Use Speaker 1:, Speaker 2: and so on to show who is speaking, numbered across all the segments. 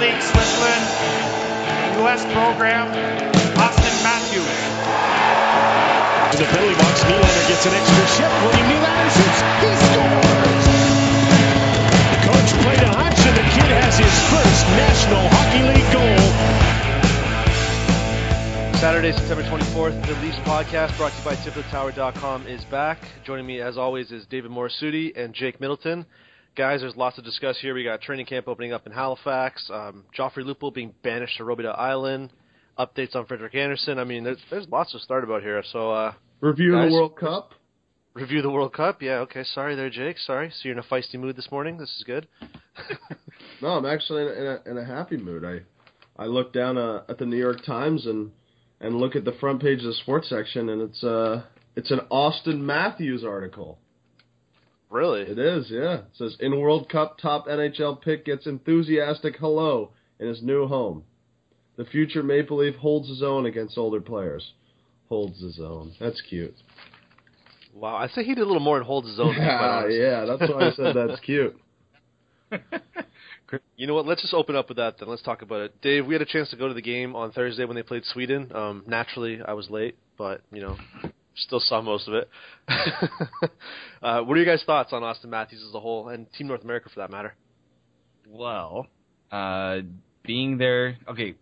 Speaker 1: League Switzerland, U.S. program, Auston Matthews.
Speaker 2: The penalty box, Nylander gets an extra shift. William Nylander shoots. He scores! Coach played a hunch, and the kid has his first National Hockey League goal.
Speaker 3: Saturday, September 24th, the Leafs podcast brought to you by TipoftheTower.com is back. Joining me, as always, is David Morassutti and Jake Middleton. Guys, there's lots to discuss here. We got training camp opening up in Halifax, um, Joffrey Lupul being banished to Robidas Island, updates on Frederik Andersen. I mean, there's there's lots to start about here. So, uh,
Speaker 4: Review
Speaker 3: Guys?
Speaker 4: the World Cup.
Speaker 3: review the World Cup. Yeah, okay. Sorry there, Jake. Sorry. So you're in a feisty mood this morning. This is good.
Speaker 4: No, I'm actually in a, in a, in a happy mood. I I look down uh, at the New York Times and and look at the front page of the sports section, and it's uh it's an Auston Matthews article.
Speaker 3: Really?
Speaker 4: It is, yeah. It says in World Cup, top NHL pick gets enthusiastic hello in his new home. The future Maple Leaf holds his own against older players. Holds his own. That's cute.
Speaker 3: Wow. I say he did a little more and holds his own. to be quite
Speaker 4: Yeah, yeah. That's why I said that's cute.
Speaker 3: You know what? Let's just open up with that then. Let's talk about it. Dave, we had a chance to go to the game on Thursday when they played Sweden. Um, naturally, I was late, but you know, still saw most of it. uh, what are your guys' thoughts on Auston Matthews as a whole and Team North America for that matter?
Speaker 5: Well, uh, being there, okay.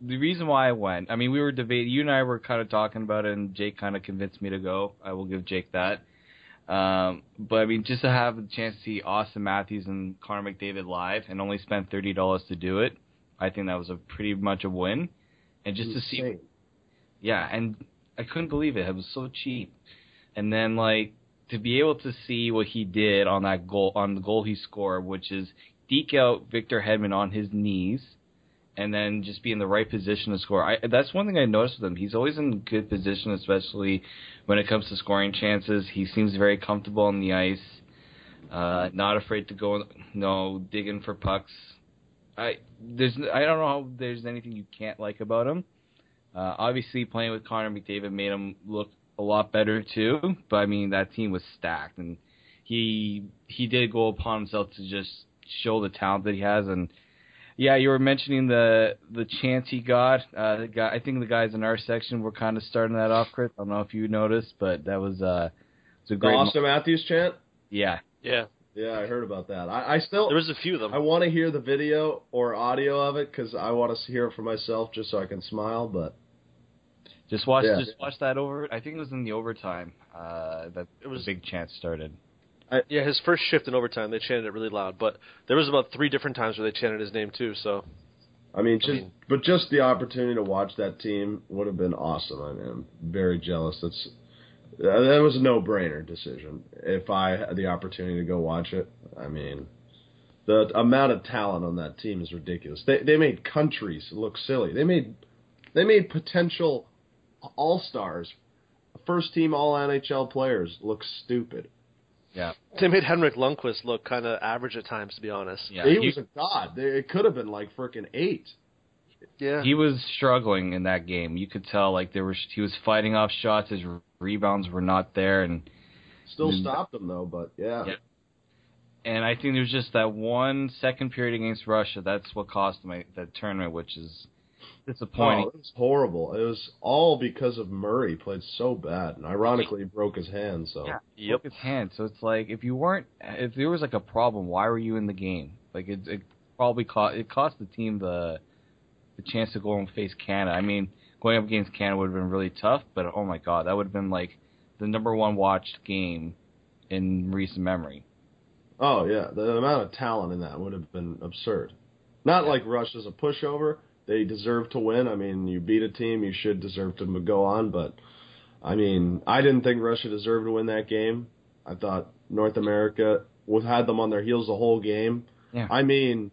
Speaker 5: The reason why I went, I mean, we were debating. You and I were kind of talking about it, and Jake kind of convinced me to go. I will give Jake that. Um, but I mean, just to have the chance to see Auston Matthews and Connor McDavid live, and only spend thirty dollars to do it, I think that was a pretty much a win. And just to see, yeah, and I couldn't believe it. It was so cheap. And then like to be able to see what he did on that goal on the goal he scored, which is deke out Victor Hedman on his knees and then just be in the right position to score. I that's one thing I noticed with him. He's always in good position, especially when it comes to scoring chances. He seems very comfortable on the ice. Uh, not afraid to go, no, digging for pucks. I there's I don't know how there's anything you can't like about him. Uh, obviously, playing with Connor McDavid made him look a lot better too. But I mean, that team was stacked, and he he did go upon himself to just show the talent that he has. And yeah, you were mentioning the the chance he got. Uh, the guy, I think the guys in our section were kind of starting that off, Chris. I don't know if you noticed, but that was uh, it was a
Speaker 4: The
Speaker 5: great. mo-
Speaker 4: Auston Matthews chant.
Speaker 5: yeah,
Speaker 3: Yeah,
Speaker 4: Yeah, I heard about that. I, I still
Speaker 3: there was a few of them.
Speaker 4: I want to hear the video or audio of it because I want to hear it for myself just so I can smile. But
Speaker 5: just watch
Speaker 4: Yeah.
Speaker 5: just watch that over. I think it was in the overtime uh, that
Speaker 3: It was-
Speaker 5: the big chance started.
Speaker 3: yeah, his first shift in overtime, they chanted it really loud. But there was about three different times where they chanted his name too. So
Speaker 4: I mean,
Speaker 3: I mean-
Speaker 4: but just the opportunity to watch that team would have been awesome. I mean, I'm very jealous. That's uh, that was a no brainer decision. If I had the opportunity to go watch it, I mean, the amount of talent on that team is ridiculous. They they made countries look silly. They made they made potential all stars, first team all NHL players look stupid.
Speaker 5: Yeah,
Speaker 3: they made Henrik Lundqvist look kind of average at times, to be honest.
Speaker 5: yeah.
Speaker 4: he,
Speaker 5: he-
Speaker 4: was a god. It could have been like freaking eight.
Speaker 3: Yeah,
Speaker 5: he was struggling in that game. You could tell like there was he was fighting off shots. His rebounds were not there, and
Speaker 4: Still
Speaker 5: Mm.
Speaker 4: stopped them though, but yeah.
Speaker 5: Yeah. and I think there's just that one second period against Russia. That's what cost them that tournament, which is disappointing.
Speaker 4: Oh, it was horrible. It was all because of Murray played so bad, and ironically he broke his hand. So
Speaker 5: Yeah,
Speaker 3: Yep.
Speaker 5: broke his hand. So it's like if you weren't, if there was like a problem, why were you in the game? Like it, it probably cost it cost the team the the chance to go and face Canada. I mean, going up against Canada would have been really tough, but oh my god, that would have been like the number one watched game in recent memory.
Speaker 4: oh yeah, the amount of talent in that would have been absurd. Not
Speaker 5: Yeah.
Speaker 4: like Russia's a pushover. They deserve to win. I mean, you beat a team, you should deserve to go on. But I mean, I didn't think Russia deserved to win that game. I thought North America was had them on their heels the whole game.
Speaker 5: Yeah.
Speaker 4: I mean,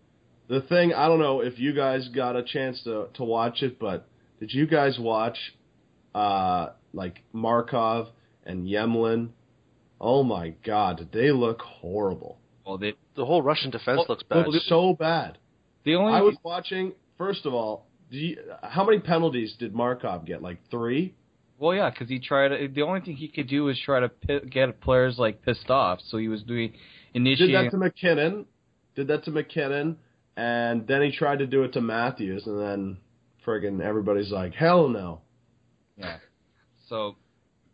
Speaker 4: the thing I don't know if you guys got a chance to to watch it, but did you guys watch uh like Markov and Emelin? Oh my God, did they look horrible?
Speaker 5: Well, they
Speaker 3: the whole Russian defense looks bad.
Speaker 4: It so bad.
Speaker 5: the only
Speaker 4: I was watching. First of all, you, how many penalties did Markov get? Like three.
Speaker 5: well, yeah, because he tried. To, the only thing he could do was try to pi get players like pissed off. So he was doing
Speaker 4: Did that to MacKinnon. Did that to MacKinnon. and then he tried to do it to Matthews, and then friggin' everybody's like, hell no.
Speaker 5: Yeah. So,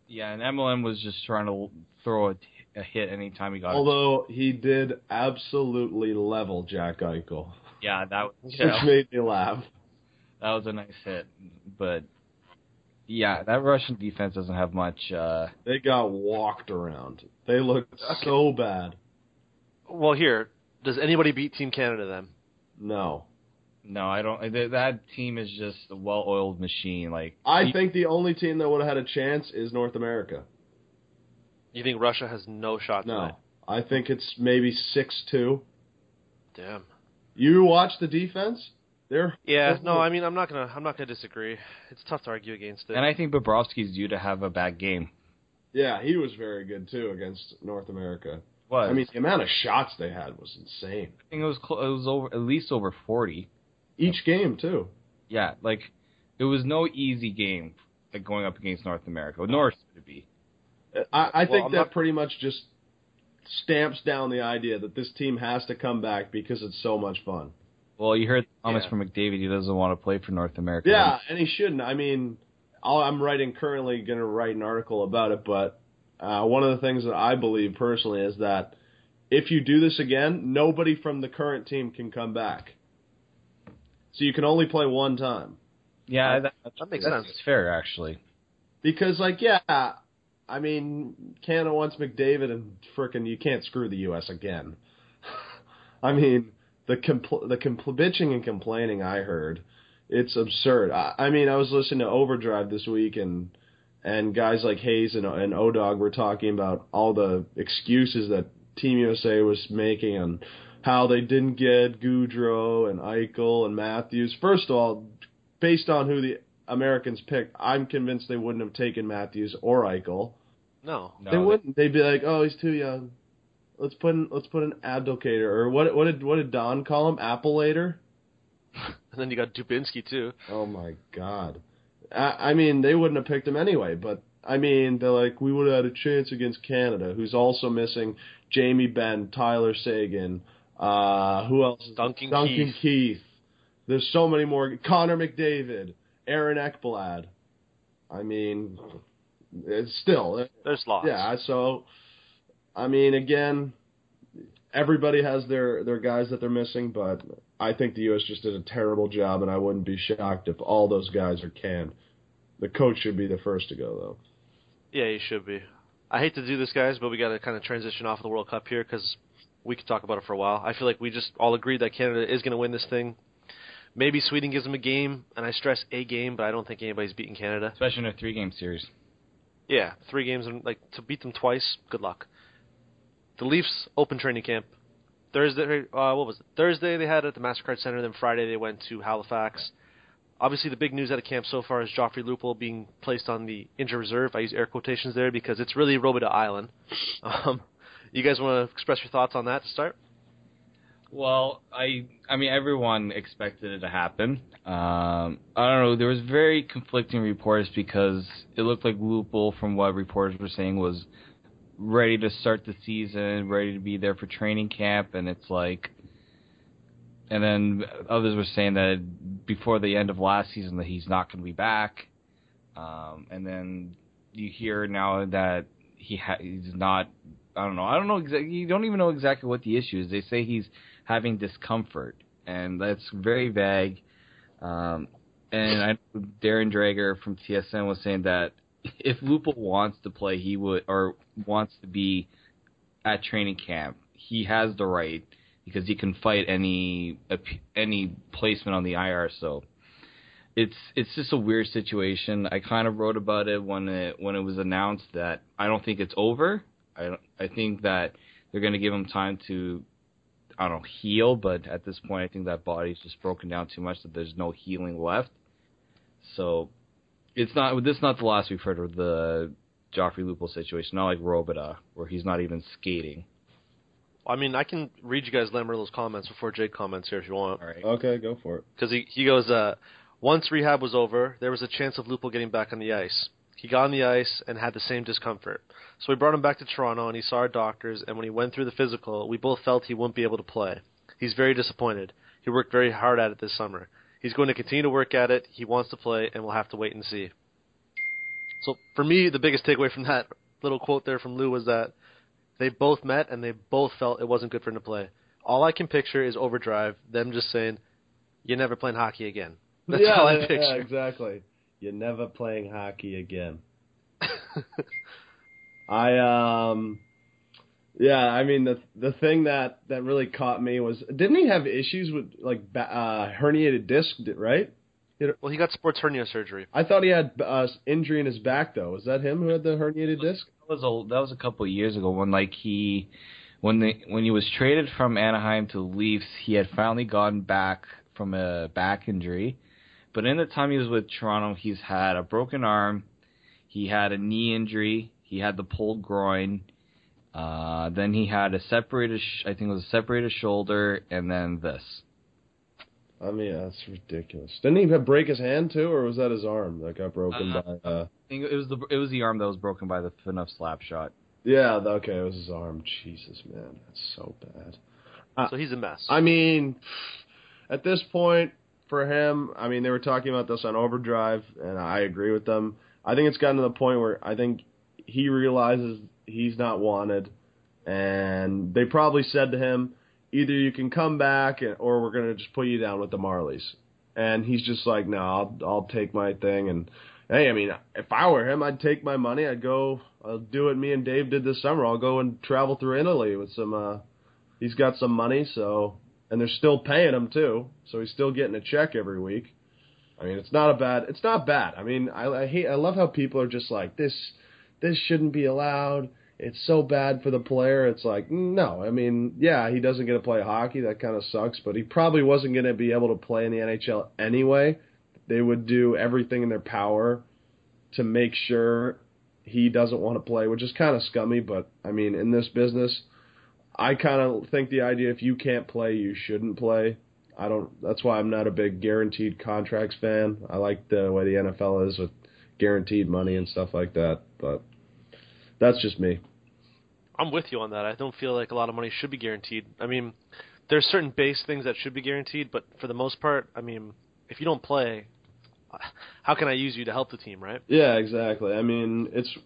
Speaker 5: yeah, and Emelin was just trying to throw a, a hit anytime he got.
Speaker 4: Although he did absolutely level Jack Eichel,
Speaker 5: yeah, that was
Speaker 4: which
Speaker 5: yeah,
Speaker 4: made me laugh.
Speaker 5: that was a nice hit, but yeah, that Russian defense doesn't have much. uh
Speaker 4: They got walked around. They looked so bad.
Speaker 3: Well, here, does anybody beat Team Canada then?
Speaker 4: No.
Speaker 5: No, I don't. That team is just a well-oiled machine. Like
Speaker 4: I
Speaker 5: you-
Speaker 4: think the only team that would have had a chance is North America.
Speaker 3: You think Russia has no shot
Speaker 4: No.
Speaker 3: tonight?
Speaker 4: I think it's maybe 6 2.
Speaker 3: Damn.
Speaker 4: You watch the defense? They're
Speaker 3: Yeah, no, I mean, I'm not gonna, I'm not gonna disagree. It's tough to argue against it.
Speaker 5: and I think Bobrovsky's due to have a bad game.
Speaker 4: Yeah, he was very good too against North America.
Speaker 5: Was
Speaker 4: I mean, the amount of shots they had was insane.
Speaker 5: I think it was clo- it was over at least over forty.
Speaker 4: Each game too.
Speaker 5: Yeah, like it was no easy game like going up against North America. Nor should it be.
Speaker 4: I, I think
Speaker 3: I'm
Speaker 4: that
Speaker 3: not-
Speaker 4: pretty much just stamps down the idea that this team has to come back because it's so much fun.
Speaker 5: Well, you heard comments
Speaker 3: Yeah.
Speaker 5: from McDavid. He doesn't want to play for North America.
Speaker 4: Yeah, and he shouldn't. I mean, I'll, I'm writing currently going to write an article about it, but uh, one of the things that I believe personally is that if you do this again, nobody from the current team can come back. So you can only play one time.
Speaker 5: yeah, that,
Speaker 3: that makes
Speaker 5: that's
Speaker 3: sense.
Speaker 5: fair actually.
Speaker 4: Because, like, yeah, I mean, Canada wants McDavid, and frickin' you can't screw the U.S. again. I mean, the compl- the compl- bitching and complaining I heard, it's absurd. I, I mean, I was listening to Overdrive this week, and and guys like Hayes and, and Odog were talking about all the excuses that Team USA was making and how they didn't get Gaudreau and Eichel and Matthews. First of all, based on who the Americans picked, I'm convinced they wouldn't have taken Matthews or Eichel.
Speaker 3: No.
Speaker 5: No,
Speaker 4: they wouldn't. They'd be like, "Oh, he's too young. Let's put in, let's put an abdicator or what? What did what did Don call him? Appleator?
Speaker 3: And then you got Dubinsky too.
Speaker 4: Oh my God! I, I mean, they wouldn't have picked him anyway. But I mean, they're like, we would have had a chance against Canada, who's also missing Jamie Benn, Tyler Seguin. Uh, who else?
Speaker 3: Duncan
Speaker 4: Duncan
Speaker 3: Keith.
Speaker 4: Keith. There's so many more. Connor McDavid, Aaron Ekblad. I mean, it's still uh,
Speaker 3: There's lots.
Speaker 4: yeah, so I mean, again, everybody has their their guys that they're missing, but I think the U.S. just did a terrible job, and I wouldn't be shocked if all those guys are canned. The coach should be the first to go, though.
Speaker 3: Yeah, he should be. I hate to do this, guys, but we got to kind of transition off of the World Cup here because we could talk about it for a while. I feel like we just all agreed that Canada is going to win this thing. Maybe Sweden gives them a game, and I stress a game, but I don't think anybody's beating Canada.
Speaker 5: especially in a three-game series.
Speaker 3: Yeah, three games and like to beat them twice. Good luck. The Leafs open training camp Thursday. Uh, what was it? Thursday they had it at the Mastercard Center. Then Friday they went to Halifax. Obviously, the big news out of camp so far is Joffrey Lupul being placed on the injured reserve. I use air quotations there because it's really Robida Island. Um, you guys want to express your thoughts on that to start?
Speaker 5: Well, I I mean everyone expected it to happen. Um, I don't know. There was very conflicting reports because it looked like Lupul, from what reporters were saying, was ready to start the season, ready to be there for training camp, and it's like, and then others were saying that before the end of last season that he's not going to be back, um, and then you hear now that he ha- he's not. I don't know. I don't know exactly. You don't even know exactly what the issue is. They say he's having discomfort, and that's very vague. Um, and I Darren Dreger from TSN was saying that if Lupo wants to play, he would or wants to be at training camp. He has the right because he can fight any any placement on the IR. So it's it's just a weird situation. I kind of wrote about it when it when it was announced that I don't think it's over. I I think that they're going to give him time to I don't know heal, but at this point, I think that body's just broken down too much that there's no healing left. So it's not this is not the last we've heard of the Joffrey Lupul situation. Not like Robida, where he's not even skating.
Speaker 3: I mean, I can read you guys Lamoriello's comments before Jake comments here if you want.
Speaker 5: All right.
Speaker 4: Okay, go for it.
Speaker 3: because he he goes, uh, once rehab was over, there was a chance of Lupul getting back on the ice. He got on the ice and had the same discomfort. So we brought him back to Toronto and he saw our doctors. And when he went through the physical, we both felt he wouldn't be able to play. He's very disappointed. He worked very hard at it this summer. He's going to continue to work at it. He wants to play, and we'll have to wait and see. So for me, the biggest takeaway from that little quote there from Lou was that they both met and they both felt it wasn't good for him to play. All I can picture is overdrive, them just saying, "You're never playing hockey again." That's
Speaker 4: yeah,
Speaker 3: all I
Speaker 4: yeah,
Speaker 3: picture.
Speaker 4: exactly. You're never playing hockey again. I um yeah, I mean the the thing that that really caught me was didn't he have issues with like ba- uh herniated disc, right?
Speaker 3: Well, he got sports hernia surgery.
Speaker 4: I thought he had uh injury in his back though. Was that him who had the herniated disc?
Speaker 5: That was a that was a couple of years ago when like he when the when he was traded from Anaheim to Leafs, he had finally gotten back from a back injury. But in the time he was with Toronto, he's had a broken arm, he had a knee injury, he had the pulled groin, uh, then he had a separated, sh- I think it was a separated shoulder, and then this.
Speaker 4: I mean, that's ridiculous. Didn't he break his hand too, or was that his arm that got broken
Speaker 5: Uh,
Speaker 4: by? Uh,
Speaker 5: I think it was the it was the arm that was broken by the enough slap shot.
Speaker 4: yeah, okay, it was his arm. Jesus, man, that's so bad. Uh,
Speaker 3: So he's a mess.
Speaker 4: I mean, at this point for him, I mean, they were talking about this on Overdrive, and I agree with them. I think it's gotten to the point where I think he realizes he's not wanted, and they probably said to him, either you can come back, or we're gonna just put you down with the Marlies. And he's just like, no, I'll I'll take my thing. And hey, I mean, if I were him, I'd take my money. I'd go. I'll do what me and Dave did this summer. I'll go and travel through Italy with some. uh He's got some money, so and they're still paying him too, so he's still getting a check every week. I mean, it's not a bad. It's not bad. I mean, I, I hate. I love how people are just like this. This shouldn't be allowed. It's so bad for the player. It's like no. I mean, yeah, he doesn't get to play hockey. That kind of sucks. But he probably wasn't going to be able to play in the NHL anyway. They would do everything in their power to make sure he doesn't want to play, which is kind of scummy. But I mean, in this business, I kind of think the idea if you can't play, you shouldn't play. I don't. That's why I'm not a big guaranteed contracts fan. I like the way the NFL is with guaranteed money and stuff like that. But that's just me.
Speaker 3: I'm with you on that. I don't feel like a lot of money should be guaranteed. I mean, there's certain base things that should be guaranteed, but for the most part, I mean, if you don't play, how can I use you to help the team, right?
Speaker 4: Yeah, exactly. I mean, it's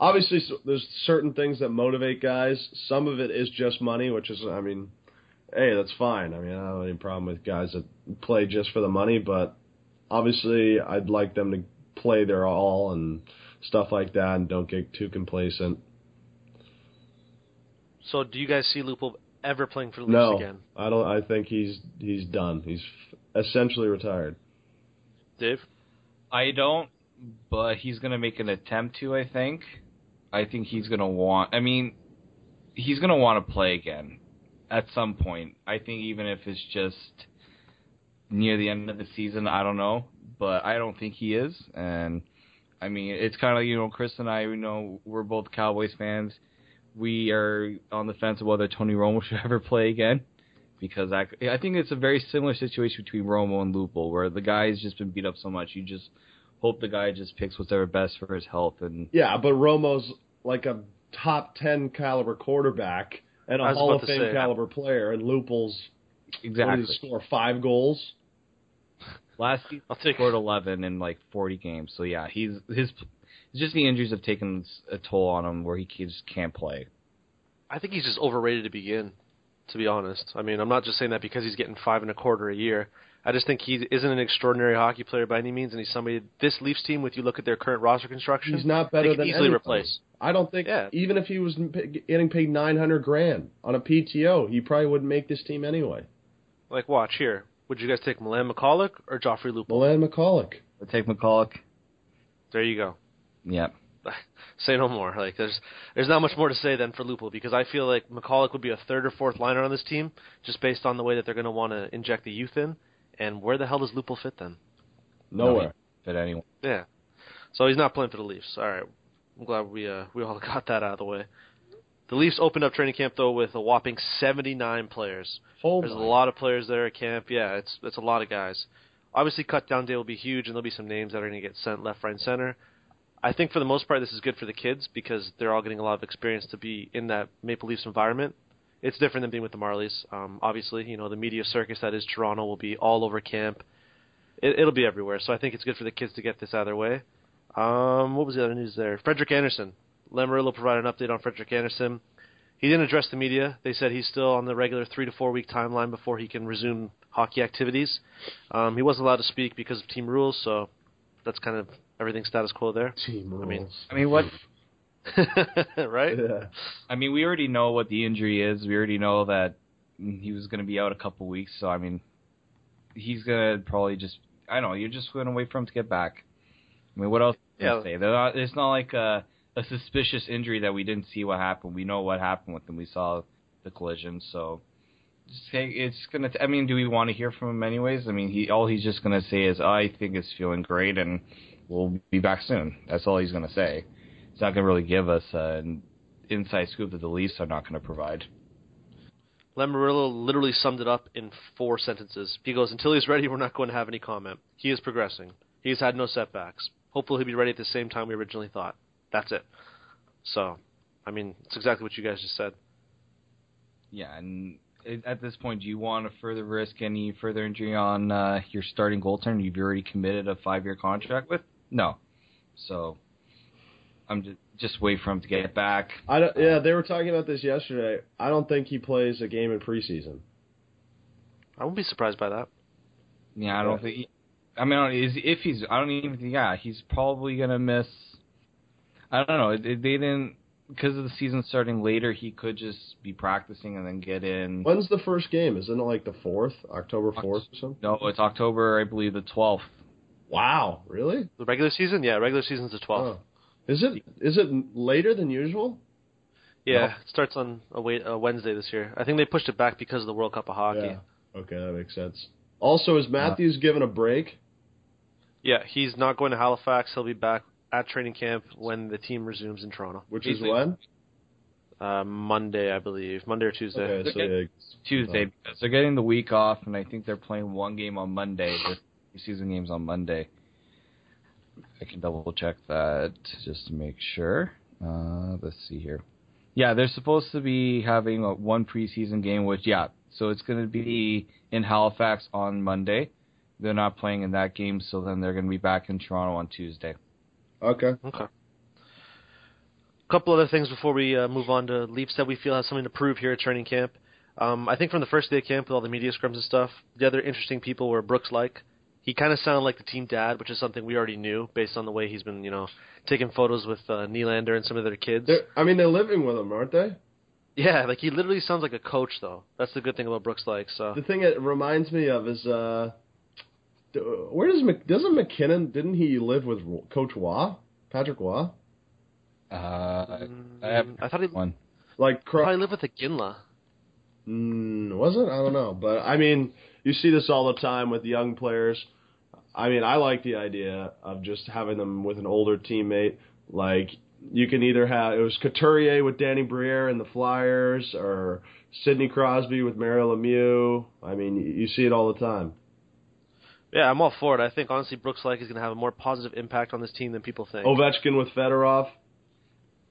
Speaker 4: obviously s- there's certain things that motivate guys. Some of it is just money, which is, I mean, hey, that's fine. I mean, I don't have any problem with guys that play just for the money, but obviously, I'd like them to play their all and stuff like that, and don't get too complacent.
Speaker 3: So, do you guys see Lupo ever playing for the Leafs
Speaker 4: No,
Speaker 3: again?
Speaker 4: I don't. I think he's he's done. He's essentially retired.
Speaker 3: Dave?
Speaker 5: I don't, but he's gonna make an attempt to. I think. I think he's gonna want. I mean, he's gonna want to play again at some point. I think even if it's just near the end of the season, I don't know, but I don't think he is. And I mean, it's kind of you know, Chris and I, we know we're both Cowboys fans. We are on the fence of whether Tony Romo should ever play again. Because I, I think it's a very similar situation between Romo and Lupo, where the guy's just been beat up so much, you just hope the guy just picks whatever best for his health. And
Speaker 4: Yeah, but Romo's like a top ten caliber quarterback and a Hall of Fame
Speaker 3: say.
Speaker 4: caliber player, and Lupul's what did
Speaker 5: exactly,
Speaker 4: he score five goals?
Speaker 5: last season
Speaker 3: I'll take
Speaker 5: scored 11 in like 40 games. So yeah, he's his it's just the injuries have taken a toll on him where he just can't play.
Speaker 3: I think he's just overrated to begin, to be honest. I mean, I'm not just saying that because he's getting five and a quarter a year. I just think he isn't an extraordinary hockey player by any means, and he's somebody. This Leafs team, with you look at their current roster construction,
Speaker 4: He's not
Speaker 3: they
Speaker 4: better than
Speaker 3: easily
Speaker 4: anybody.
Speaker 3: replace.
Speaker 4: I don't think
Speaker 3: Yeah.
Speaker 4: even if he was getting paid nine hundred grand on a PTO, he probably wouldn't make this team anyway.
Speaker 3: Like, watch here. Would you guys take Milan Michalek or Joffrey Lupul?
Speaker 4: Milan Michalek.
Speaker 5: But take Michalek.
Speaker 3: There you go.
Speaker 5: Yeah.
Speaker 3: say no more. Like, there's there's not much more to say than for Lupul because I feel like Michalek would be a third or fourth liner on this team just based on the way that they're going to want to inject the youth in. And where the hell does Lupul fit then?
Speaker 4: Nowhere.
Speaker 5: But anyone.
Speaker 3: Yeah. So he's not playing for the Leafs. All right. I'm glad we uh, we all got that out of the way. The Leafs opened up training camp though with a whopping 79 players.
Speaker 4: Oh
Speaker 3: There's a lot of players there at camp. Yeah, it's it's a lot of guys. Obviously, cut down day will be huge, and there'll be some names that are going to get sent left, right, and center. I think for the most part, this is good for the kids because they're all getting a lot of experience to be in that Maple Leafs environment it's different than being with the Marlies. Um, obviously, you know the media circus that is Toronto will be all over camp. It, it'll be everywhere. So I think it's good for the kids to get this out of their way. Um, what was the other news there? Frederik Andersen. Lamoriello provided an update on Frederik Andersen. He didn't address the media. They said he's still on the regular three to four week timeline before he can resume hockey activities. Um, he wasn't allowed to speak because of team rules, so that's kind of everything status quo there.
Speaker 4: Team rules.
Speaker 3: I mean-
Speaker 5: I mean, what?
Speaker 3: right?
Speaker 4: yeah.
Speaker 5: I mean, we already know what the injury is. We already know that he was going to be out a couple weeks. So I mean, he's gonna probably just. I don't know. You're just going to wait for him to get back. I mean, what else? Can
Speaker 3: Yeah.
Speaker 5: Say? Not, it's not like a, a suspicious injury that we didn't see what happened. We know what happened with him. We saw the collision. So it's gonna. I mean, do we want to hear from him anyways? I mean, he all he's just gonna say is, "I think it's feeling great, and we'll be back soon." That's all he's gonna say. He's not gonna really give us an inside scoop that the Leafs are not going to provide.
Speaker 3: Lamoriello literally summed it up in four sentences. He goes, "Until he's ready, we're not going to have any comment. He is progressing. He's had no setbacks. Hopefully, he'll be ready at the same time we originally thought. That's it." So, I mean, it's exactly what you guys just said.
Speaker 5: Yeah, and at this point, do you want to further risk any further injury on uh, your starting goaltender you've already committed a five-year contract with? No. So I'm just just wait for him to get back.
Speaker 4: I don't, yeah, they were talking about this yesterday. I don't think he plays a game in preseason.
Speaker 3: I wouldn't be surprised by that.
Speaker 5: Yeah, I don't think. He, I mean, is if he's, I don't even think. Yeah, he's probably gonna miss. I don't know. It, it- they didn't because of the season starting later. He could just be practicing and then get in.
Speaker 4: When's the first game? Isn't it like the fourth, October fourth or something?
Speaker 5: No, it's October, I believe, the twelfth.
Speaker 4: Wow, really?
Speaker 3: The regular season, yeah, regular season's the 12th.
Speaker 4: Oh. Is it is it later than usual?
Speaker 3: Yeah,
Speaker 4: No.
Speaker 3: it starts on a, Wednesday this year. I think they pushed it back because of the World Cup of hockey.
Speaker 4: Yeah. Okay, that makes sense. Also, is Matthews given a break?
Speaker 3: Yeah, he's not going to Halifax. He'll be back at training camp when the team resumes in Toronto.
Speaker 4: Which
Speaker 5: He's
Speaker 4: is
Speaker 5: the-
Speaker 4: when?
Speaker 3: Uh, Monday, I believe. Monday or Tuesday.
Speaker 4: Okay, so yeah,
Speaker 5: Tuesday because they're getting the week off, and I think they're playing one game on Monday. The season games on Monday. I can double check that just to make sure. Uh, let's see here. Yeah, they're supposed to be having a one preseason game, which yeah, so it's going to be in Halifax on Monday. They're not playing in that game, so then they're going to be back in Toronto on Tuesday.
Speaker 4: okay.
Speaker 3: Okay. A couple other things before we uh, move on to Leafs that we feel have something to prove here at training camp. Um, I think from the first day of camp with all the media scrums and stuff, the other interesting people were Brooks Laich. He kind of sounded like the team dad, which is something we already knew based on the way he's been, you know, taking photos with uh, Nylander and some of their kids.
Speaker 4: They're, I mean, they're living with him, aren't they?
Speaker 3: Yeah, like he literally sounds like a coach, though. That's the good thing about Brooks Laich. So
Speaker 4: The thing it reminds me of is uh, d- where does Mc, doesn't MacKinnon? Didn't he live with Coach Roy, Patrick Roy?
Speaker 5: Uh, I
Speaker 3: Mm,
Speaker 5: have
Speaker 3: I thought he
Speaker 5: one.
Speaker 4: Like Cro-
Speaker 3: probably lived with Iginla.
Speaker 4: Mm, was it? I don't know, but I mean, you see this all the time with young players. I mean, I like the idea of just having them with an older teammate. Like you can either have it was Couturier with Danny Briere and the Flyers, or Sidney Crosby with Mario Lemieux. I mean, you, you see it all the time.
Speaker 3: Yeah, I'm all for it. I think honestly, Brooks Laich is going to have a more positive impact on this team than people think.
Speaker 4: Ovechkin with Fedorov.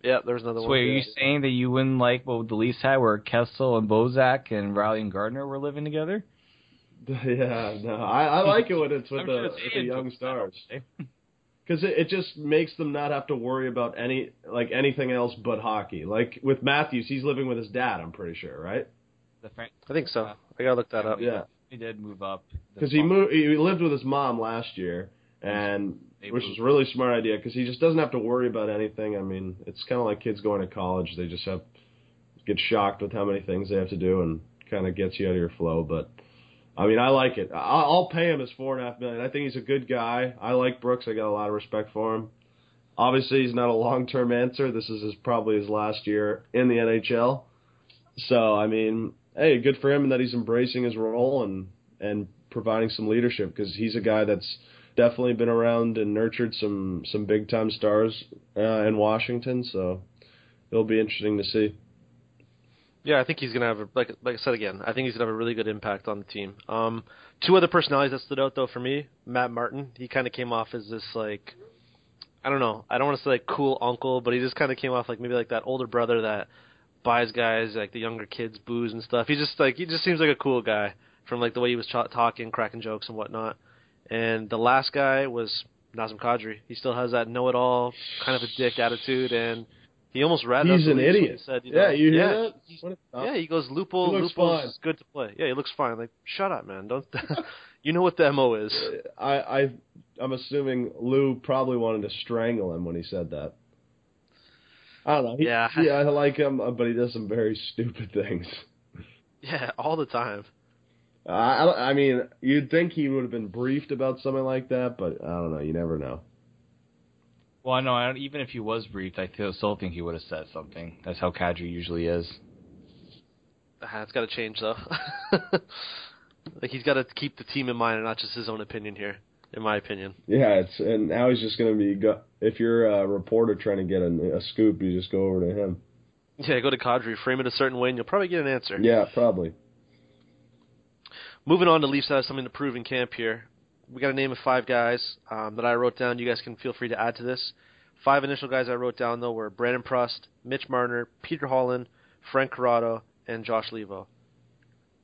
Speaker 3: yeah, there's another
Speaker 5: So
Speaker 3: one.
Speaker 5: wait, are you saying that you wouldn't like what the Leafs had, where Kessel and Bozak and Rielly and Gardiner were living together?
Speaker 4: yeah, no, I, I like it when it's with the, with the young stars. because it, it just makes them not have to worry about any like anything else but hockey. Like with Matthews, he's living with his dad. I'm pretty sure, right?
Speaker 5: The Fran-
Speaker 3: I think so. I gotta look that up.
Speaker 4: Yeah,
Speaker 5: he did move up
Speaker 4: because he moved. He lived with his mom last year, and which is a really smart idea because he just doesn't have to worry about anything. I mean, it's kind of like kids going to college; they just have get shocked with how many things they have to do, and kind of gets you out of your flow. But I mean, I like it. I'll, I'll pay him his four and a half million. I think he's a good guy. I like Brooks. I got a lot of respect for him. Obviously, he's not a long-term answer. This is his, probably his last year in the NHL. So, I mean, hey, good for him that he's embracing his role and and providing some leadership because he's a guy that's definitely been around and nurtured some some big time stars uh, in Washington. So it'll be interesting to see.
Speaker 3: Yeah, I think he's gonna have a, like like I said again. I think he's gonna have a really good impact on the team. Um, two other personalities that stood out though for me, Matt Martin. He kind of came off as this like, I don't know. I don't want to say like cool uncle, but he just kind of came off like maybe like that older brother that buys guys like the younger kids booze and stuff. He just like he just seems like a cool guy from like the way he was ch- talking, cracking jokes and whatnot. And the last guy was Nazem Kadri. He still has that know-it-all kind of a dick attitude, and he almost ratted
Speaker 4: He's
Speaker 3: us
Speaker 4: an idiot.
Speaker 3: He said, you
Speaker 4: yeah,
Speaker 3: know,
Speaker 4: you hear
Speaker 3: yeah,
Speaker 4: that? a-
Speaker 3: Yeah, he goes Lupo.
Speaker 4: He
Speaker 3: Lupo's good to play. Yeah, he looks fine. Like, shut up, man. Don't. you know what the mo is.
Speaker 4: I, I, I'm assuming Lou probably wanted to strangle him when he said that. I don't know. He,
Speaker 3: Yeah.
Speaker 4: yeah, I like him, uh, but he does some very stupid things.
Speaker 3: Yeah, all the time.
Speaker 4: I, I I mean, you'd think he would have been briefed about something like that, but I don't know. You never know.
Speaker 5: Well, no, I don't, even if he was briefed, I feel, still think he would have said something. That's how Kadri usually is.
Speaker 3: Ah, it's got to change though. like he's got to keep the team in mind and not just his own opinion here, in my opinion.
Speaker 4: Yeah, it's and now he's just going to be. Go, if you're a reporter trying to get a, a scoop, you just go over to him.
Speaker 3: Yeah, go to Kadri, frame it a certain way, and you'll probably get an answer.
Speaker 4: Yeah, probably.
Speaker 3: Moving on to Leafs that have something to prove in camp here. We got a name of five guys um, that I wrote down. You guys can feel free to add to this. Five initial guys I wrote down though were Brandon Prust, Mitch Marner, Peter Holland, Frank Corrado, and Josh Leivo.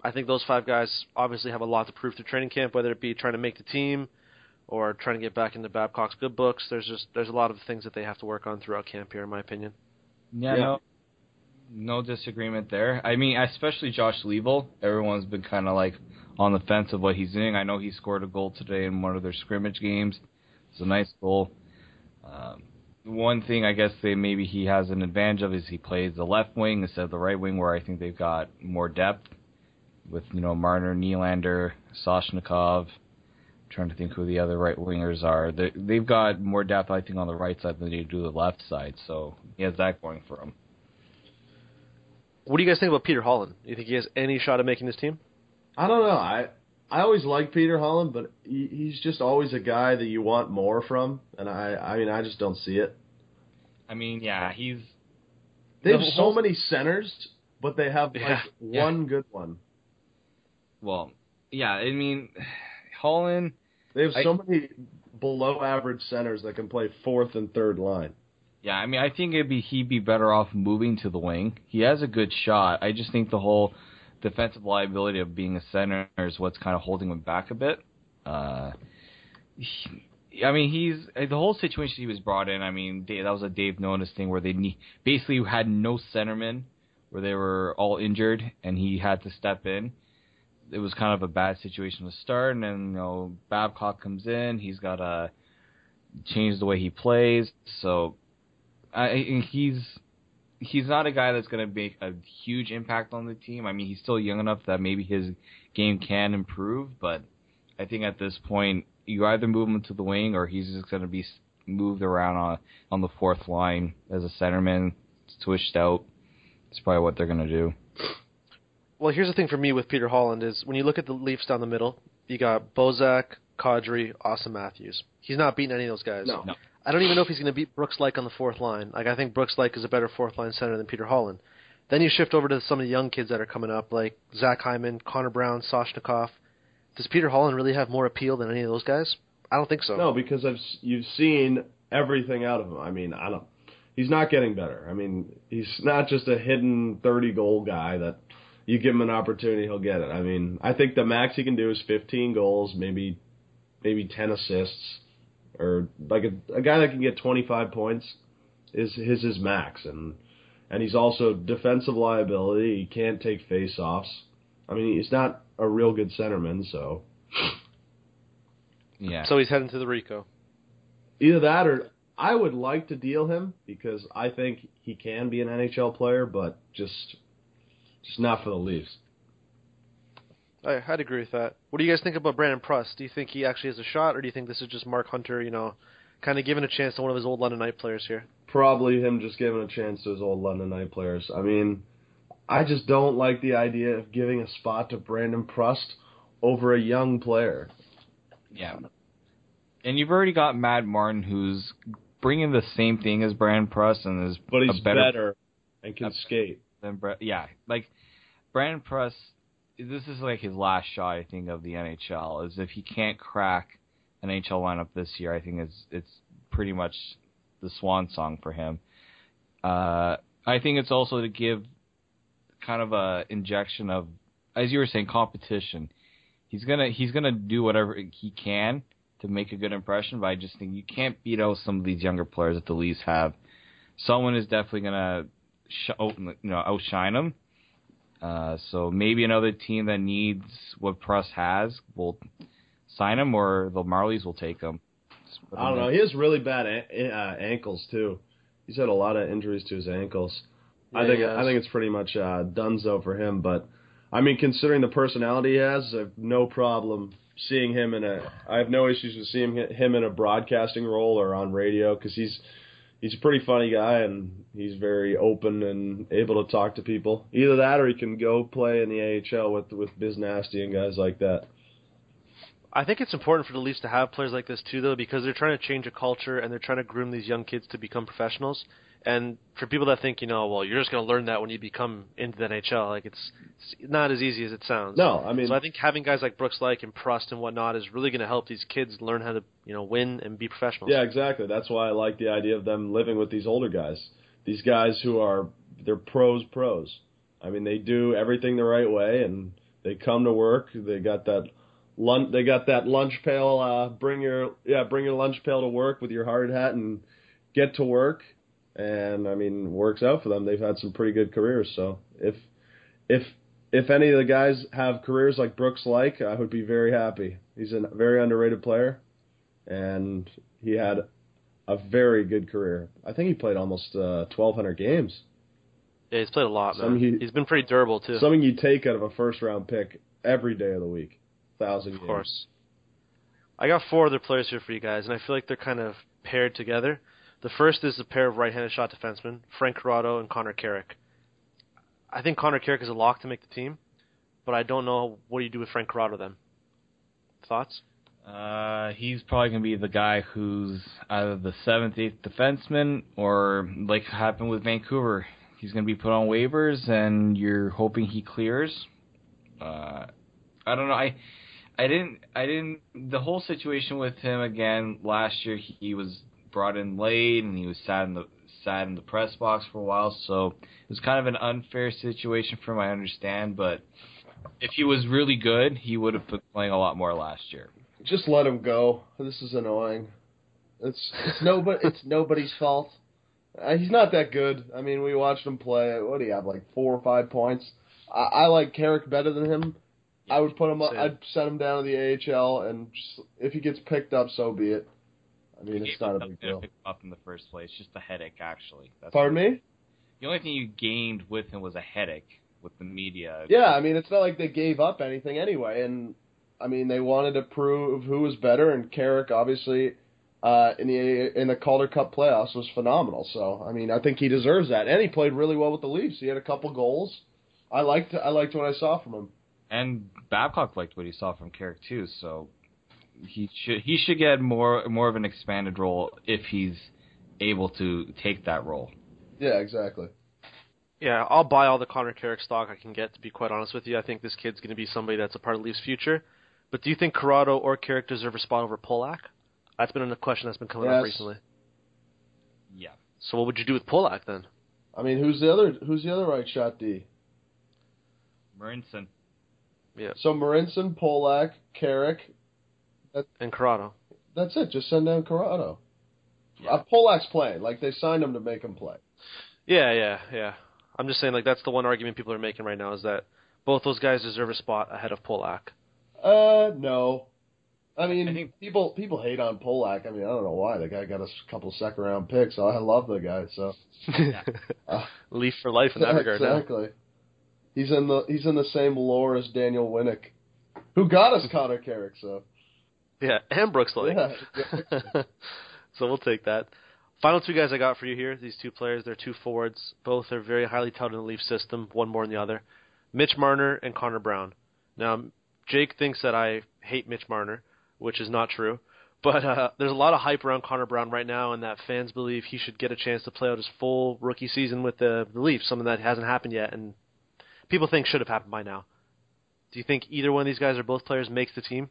Speaker 3: I think those five guys obviously have a lot to prove through training camp, whether it be trying to make the team or trying to get back into Babcock's good books. There's just there's a lot of things that they have to work on throughout camp here, in my opinion.
Speaker 5: Yeah,
Speaker 4: Yeah.
Speaker 5: no, no disagreement there. I mean, especially Josh Leivo. Everyone's been kind of like on the fence of what he's doing. I know he scored a goal today in one of their scrimmage games. It's a nice goal. Um, one thing I guess they maybe he has an advantage of is he plays the left wing instead of the right wing, where I think they've got more depth with you know Marner, Nylander, Soshnikov. Trying to think who the other right wingers are. They, they've got more depth, I think, on the right side than they do the left side. So he has that going for him.
Speaker 3: What do you guys think about Peter Holland? Do you think he has any shot at making this team?
Speaker 4: I don't know. I I always like Peter Holland, but he, he's just always a guy that you want more from, and I I mean I just don't see it.
Speaker 5: I mean, yeah, he's
Speaker 4: They have
Speaker 5: The
Speaker 4: so many centers, but they have like
Speaker 3: Yeah,
Speaker 5: yeah.
Speaker 4: one good one.
Speaker 5: well, yeah. I mean, Holland.
Speaker 4: They have
Speaker 5: I-
Speaker 4: so many below average centers that can play fourth and third line.
Speaker 5: Yeah, I mean, I think it'd be he'd be better off moving to the wing. He has a good shot. I just think the whole defensive liability of being a center is what's kind of holding him back a bit. Uh, he, I mean, he's the whole situation he was brought in. I mean, that was a Dave Nonis thing where they ne- basically had no centermen, where they were all injured, and he had to step in. It was kind of a bad situation to start, and then you know Babcock comes in. He's got to change the way he plays. So I, he's he's not a guy that's going to make a huge impact on the team. I mean, he's still young enough that maybe his game can improve, but I think at this point you either move him to the wing or he's just going to be moved around on on the fourth line as a centerman, switched out. That's probably what they're going to do.
Speaker 3: Well, here's the thing for me with Peter Holland is when you look at the Leafs down the middle, you got Bozak, Kadri, Auston Matthews. He's not beating any of those guys.
Speaker 4: No.
Speaker 5: No.
Speaker 3: I don't even know if he's going to beat Brooks Laich on the fourth line. Like I think Brooks Laich is a better fourth line center than Peter Holland. Then you shift over to some of the young kids that are coming up, like Zach Hyman, Connor Brown, Soshnikov. Does Peter Holland really have more appeal than any of those guys? I don't think so.
Speaker 4: No, because I've you've seen everything out of him. I mean, I don't. He's not getting better. I mean, he's not just a hidden thirty goal guy that you give him an opportunity, he'll get it. I mean, I think the max he can do is fifteen goals, maybe maybe ten assists, or like a, a guy that can get twenty five points is his his max, and and he's also defensive liability. He can't take face offs. I mean, he's not a real good centerman, so
Speaker 5: Yeah.
Speaker 3: So he's heading to the Ricoh.
Speaker 4: Either that or I would like to deal him because I think he can be an NHL player, but just just not for the Leafs.
Speaker 3: I, I'd agree with that. What do you guys think about Brandon Prust? Do you think he actually has a shot, or do you think this is just Mark Hunter, you know, kind of giving a chance to one of his old London Knight players here?
Speaker 4: Probably him just giving a chance to his old London Knight players. I mean, I just don't like the idea of giving a spot to Brandon Prust over a young player.
Speaker 5: Yeah. And you've already got Matt Martin, who's bringing the same thing as Brandon Prust and is
Speaker 4: But he's
Speaker 5: a better,
Speaker 4: better, and can
Speaker 5: a-
Speaker 4: skate.
Speaker 5: Than Brett. Yeah, like Brandon Prust. This is like his last shot, I think, of the NHL. Is if he can't crack an NHL lineup this year, I think it's it's pretty much the swan song for him. Uh, I think it's also to give kind of a injection of, as you were saying, competition. He's gonna he's gonna do whatever he can to make a good impression, but I just think you can't beat out some of these younger players that the Leafs have. Someone is definitely gonna sh- you know outshine them. Uh, so maybe another team that needs what Prus has will sign him, or the Marlies will take him.
Speaker 4: I don't know. He has really bad a- uh, ankles too. He's had a lot of injuries to his ankles. I think I think it's pretty much uh, donezo for him. But I mean, considering the personality he has, I have no problem seeing him in a. I have no issues with seeing hi- him in a broadcasting role or on radio because he's he's a pretty funny guy and he's very open and able to talk to people. Either that or he can go play in the AHL with with Biz Nasty and guys like that.
Speaker 3: I think it's important for the Leafs to have players like this too, though, because they're trying to change a culture and they're trying to groom these young kids to become professionals. And for people that think, you know, well, you're just going to learn that when you become into the NHL, like it's, it's not as easy as it sounds.
Speaker 4: No, I mean,
Speaker 3: So I think having guys like Brooks Laich and Prust and whatnot is really going to help these kids learn how to, you know, win and be professionals.
Speaker 4: Yeah, exactly. That's why I like the idea of them living with these older guys. These guys who are they're pros pros. I mean, they do everything the right way and they come to work. They got that lunch they got that lunch pail uh bring your yeah, bring your lunch pail to work with your hard hat and get to work. And I mean, works out for them. They've had some pretty good careers, so if if if any of the guys have careers like Brooks Laich, I would be very happy. He's a very underrated player and he had a very good career. I think he played almost uh, 1,200 games.
Speaker 3: Yeah, he's played a lot, man.
Speaker 4: He-
Speaker 3: he's been pretty durable too.
Speaker 4: Something you take out of a first round pick every day of the week. Thousand
Speaker 3: Of course. I got four other players here for you guys, and I feel like they're kind of paired together. The first is a pair of right-handed shot defensemen, Frank Corrado and Connor Carrick. I think Connor Carrick is a lock to make the team, but I don't know what do you do with Frank Corrado then. Thoughts?
Speaker 5: Uh, he's probably gonna be the guy who's either the seventh, eighth defenseman, or like happened with Vancouver, he's gonna be put on waivers, and you're hoping he clears. Uh, I don't know. I, I didn't. I didn't. The whole situation with him again last year, he was brought in late, and he was sat in the sat in the press box for a while. So it was kind of an unfair situation for him. I understand, but if he was really good, he would have been playing a lot more last year.
Speaker 4: Just let him go. This is annoying. It's it's nobody it's nobody's fault. Uh, he's not that good. I mean, we watched him play. What do you have? Like four or five points. I, I like Carrick better than him. I would put him.
Speaker 3: Same.
Speaker 4: I'd send him down to the AHL, and just, if he gets picked up, so be it. I mean, it's not a big deal.
Speaker 5: Up in the first place, just a headache. Actually, That's
Speaker 4: Pardon me?
Speaker 5: The only thing you gained with him was a headache with the media.
Speaker 4: Yeah, I mean, it's not like they gave up anything anyway, and I mean, they wanted to prove who was better, and Carrick obviously uh, in the in the Calder Cup playoffs was phenomenal. So, I mean, I think he deserves that, and he played really well with the Leafs. He had a couple goals. I liked I liked what I saw from him.
Speaker 5: and Babcock liked what he saw from Carrick too, so he should he should get more more of an expanded role if he's able to take that role.
Speaker 4: Yeah, exactly.
Speaker 3: Yeah, I'll buy all the Connor Carrick stock I can get. To be quite honest with you, I think this kid's going to be somebody that's a part of Leafs' future. But do you think Corrado or Carrick deserve a spot over Polak? That's been a question that's been coming up recently.
Speaker 5: Yeah.
Speaker 3: So what would you do with Polak then?
Speaker 4: I mean, who's the other who's the other right shot D?
Speaker 5: Marincin. Yeah.
Speaker 4: So Marincin, Polak, Carrick.
Speaker 3: And Corrado.
Speaker 4: That's it. Just send down Corrado.
Speaker 5: Yeah.
Speaker 4: Uh, Polak's playing. Like they signed him to make him play.
Speaker 3: Yeah, yeah, yeah. I'm just saying, like that's the one argument people are making right now is that both those guys deserve a spot ahead of Polak.
Speaker 4: Uh, no. I mean,
Speaker 5: I think-
Speaker 4: people people hate on Polak. I mean, I don't know why. The guy got a couple second round picks. I love the guy. So Uh,
Speaker 3: Leaf for life in that regard. now.
Speaker 4: exactly. He's in the he's in the same lore as Daniel Winnik, who got us Connor Carrick. So
Speaker 3: Yeah, and Brooks Laich.
Speaker 4: Yeah,
Speaker 3: so we'll take that. Final two guys I got for you here. These two players, they're two forwards. Both are very highly touted in the Leaf system. One more than the other. Mitch Marner and Connor Brown. Now, Jake thinks that I hate Mitch Marner, which is not true. But uh, there's a lot of hype around Connor Brown right now, and that fans believe he should get a chance to play out his full rookie season with the, the Leafs, something that hasn't happened yet, and people think should have happened by now. Do you think either one of these guys or both players makes the team?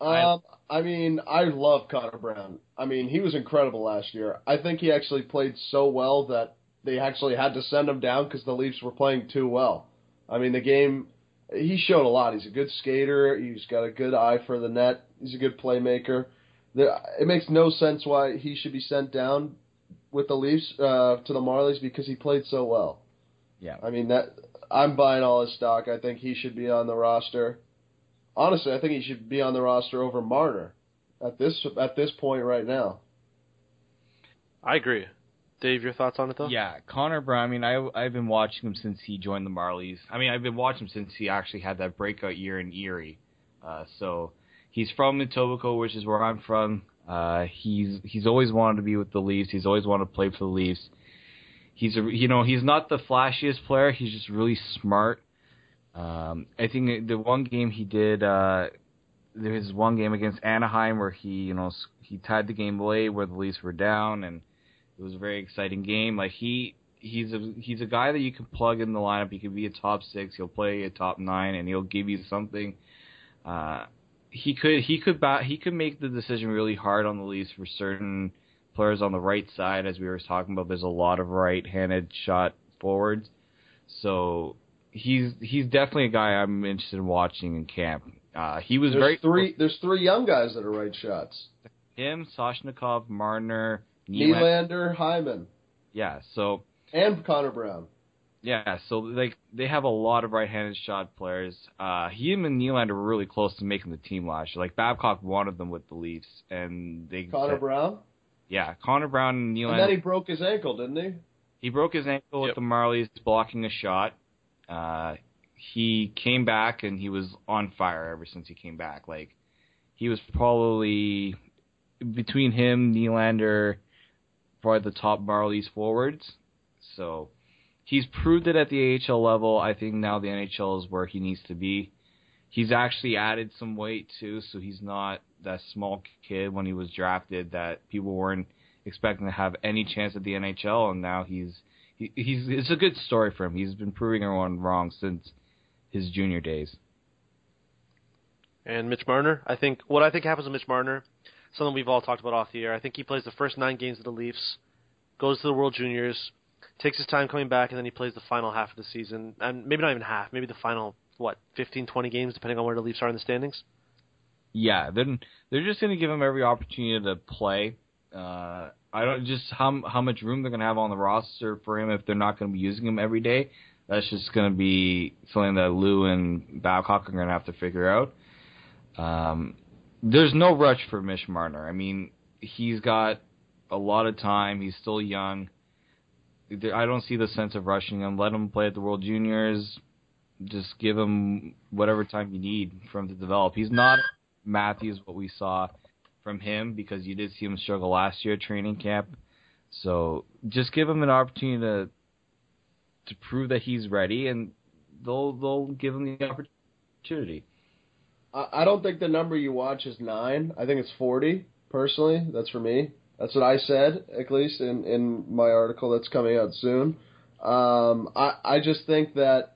Speaker 4: Um, I mean, I love Connor Brown. I mean, he was incredible last year. I think he actually played so well that they actually had to send him down because the Leafs were playing too well. I mean, the game he showed a lot. He's a good skater. He's got a good eye for the net. He's a good playmaker. It makes no sense why he should be sent down with the Leafs uh, to the Marlies because he played so well.
Speaker 5: Yeah.
Speaker 4: I mean that I'm buying all his stock. I think he should be on the roster. Honestly, I think he should be on the roster over Marner at this at this point right now.
Speaker 3: I agree. Dave, your thoughts on it though?
Speaker 5: Yeah, Connor Brown. I mean, I I've been watching him since he joined the Marlies. I mean, I've been watching him since he actually had that breakout year in Erie. Uh, so he's from Etobicoke, which is where I'm from. Uh, he's he's always wanted to be with the Leafs. He's always wanted to play for the Leafs. He's a you know he's not the flashiest player. He's just really smart. Um, I think the one game he did, uh, there was one game against Anaheim where he you know he tied the game late where the Leafs were down and it was a very exciting game. Like he he's a he's a guy that you can plug in the lineup. He could be a top six. He'll play a top nine, and he'll give you something. Uh, he could he could bat, he could make the decision really hard on the Leafs for certain players on the right side, as we were talking about. There's a lot of right-handed shot forwards, so he's he's definitely a guy I'm interested in watching in camp. Uh, he was
Speaker 4: there's
Speaker 5: very
Speaker 4: three. There's three young guys that are right shots.
Speaker 5: Him, Soshnikov, Marner,
Speaker 4: Nylander, Hyman.
Speaker 5: Yeah, so
Speaker 4: and Connor Brown.
Speaker 5: Yeah, so like they have a lot of right-handed shot players. Uh, him and Nylander were really close to making the team last year. Like Babcock wanted them with the Leafs, and they
Speaker 4: Connor
Speaker 5: said,
Speaker 4: Brown.
Speaker 5: Yeah, Connor Brown and Nylander.
Speaker 4: And then he broke his ankle, didn't he?
Speaker 5: He broke his ankle yep. with the Marlies blocking a shot. Uh, he came back and he was on fire ever since he came back. Like he was probably between him, Nylander, probably the top Marlies forwards. So he's proved it at the AHL level. I think now the NHL is where he needs to be. He's actually added some weight too, so he's not that small kid when he was drafted that people weren't expecting to have any chance at the NHL, and now he's he, he's it's a good story for him. He's been proving everyone wrong since his junior days.
Speaker 3: And Mitch Marner, I think what I think happens with Mitch Marner, something we've all talked about off the air. I think he plays the first nine games of the Leafs, goes to the World Juniors, takes his time coming back, and then he plays the final half of the season, and maybe not even half, maybe the final what 15, 20 games, depending on where the Leafs are in the standings.
Speaker 5: Yeah, then they're just going to give him every opportunity to play. Uh, I don't just how how much room they're going to have on the roster for him if they're not going to be using him every day. That's just going to be something that Lou and Babcock are going to have to figure out. Um, there's no rush for Mitch Marner. I mean, he's got a lot of time. He's still young. I don't see the sense of rushing him. Let him play at the World Juniors. Just give him whatever time you need for him to develop. He's not Matthews what we saw from him because you did see him struggle last year at training camp. So just give him an opportunity to to prove that he's ready, and they'll they'll give him the opportunity.
Speaker 4: I don't think the number you watch is nine. I think it's forty. Personally, that's for me. That's what I said, at least in in my article that's coming out soon. Um, I I just think that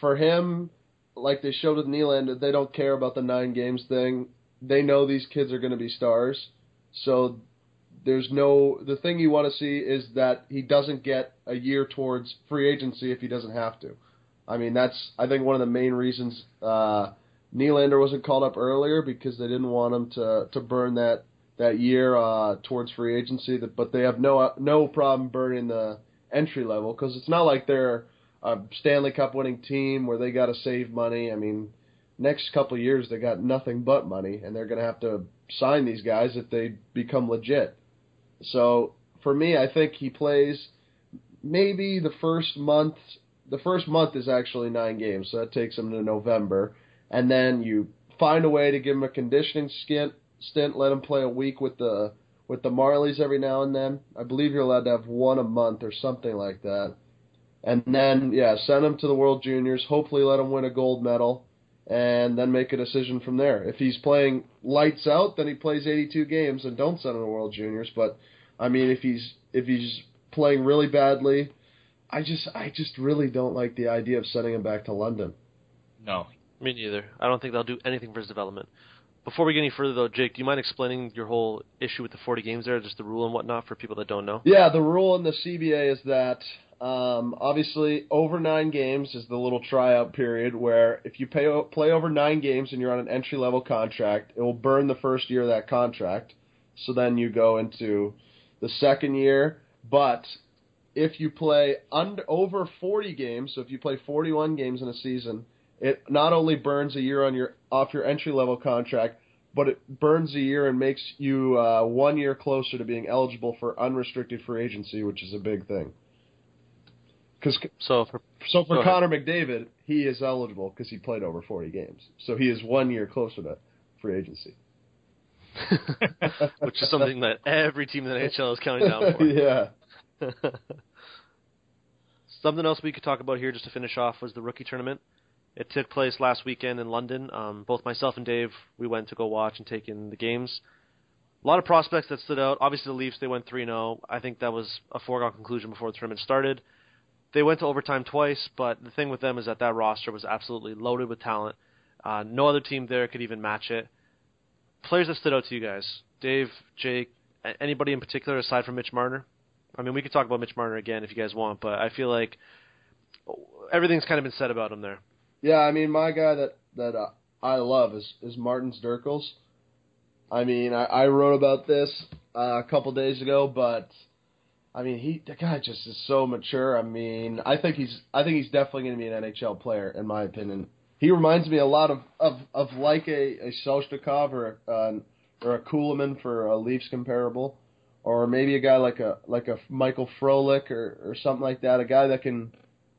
Speaker 4: for him, like they showed with Nylander, they don't care about the nine games thing. They know these kids are going to be stars, so there's no. The thing you want to see is that he doesn't get a year towards free agency if he doesn't have to. I mean, that's I think one of the main reasons uh, Nylander wasn't called up earlier because they didn't want him to to burn that that year uh, towards free agency. But they have no no problem burning the entry level because it's not like they're a Stanley Cup winning team where they got to save money. I mean, next couple years they got nothing but money, and they're going to have to sign these guys if they become legit. So for me, I think he plays maybe the first month. The first month is actually nine games, so that takes him to November, and then you find a way to give him a conditioning stint stint, let him play a week with the with the Marlies every now and then. I believe you're allowed to have one a month or something like that. And then yeah, send him to the World Juniors. Hopefully, let him win a gold medal, and then make a decision from there. If he's playing lights out, then he plays 82 games and don't send him to World Juniors. But I mean, if he's if he's playing really badly, I just I just really don't like the idea of sending him back to London.
Speaker 5: No,
Speaker 3: me neither. I don't think they'll do anything for his development. Before we get any further, though, Jake, do you mind explaining your whole issue with the 40 games there, just the rule and whatnot for people that don't know?
Speaker 4: Yeah, the rule in the CBA is that um, obviously over nine games is the little tryout period where if you pay, play over nine games and you're on an entry level contract, it will burn the first year of that contract. So then you go into the second year. But if you play under over 40 games, so if you play 41 games in a season, it not only burns a year on your off your entry level contract, but it burns a year and makes you uh, one year closer to being eligible for unrestricted free agency, which is a big thing. Cause,
Speaker 3: so for
Speaker 4: so for Connor McDavid, he is eligible because he played over 40 games, so he is one year closer to free agency.
Speaker 3: which is something that every team in the NHL is counting down for.
Speaker 4: yeah.
Speaker 3: something else we could talk about here just to finish off was the rookie tournament. It took place last weekend in London. Um, both myself and Dave, we went to go watch and take in the games. A lot of prospects that stood out. Obviously, the Leafs they went 3-0. I think that was a foregone conclusion before the tournament started. They went to overtime twice, but the thing with them is that that roster was absolutely loaded with talent. Uh, no other team there could even match it. Players that stood out to you guys, Dave, Jake, anybody in particular aside from Mitch Marner? I mean, we could talk about Mitch Marner again if you guys want, but I feel like everything's kind of been said about him there.
Speaker 4: Yeah, I mean, my guy that that uh, I love is is Martin Dzierkals. I mean, I, I wrote about this uh, a couple days ago, but I mean, he the guy just is so mature. I mean, I think he's I think he's definitely going to be an NHL player in my opinion. He reminds me a lot of of of like a a Soshnikov or a, uh, or a Kulemin for a Leafs comparable, or maybe a guy like a like a Michael Frolik or or something like that. A guy that can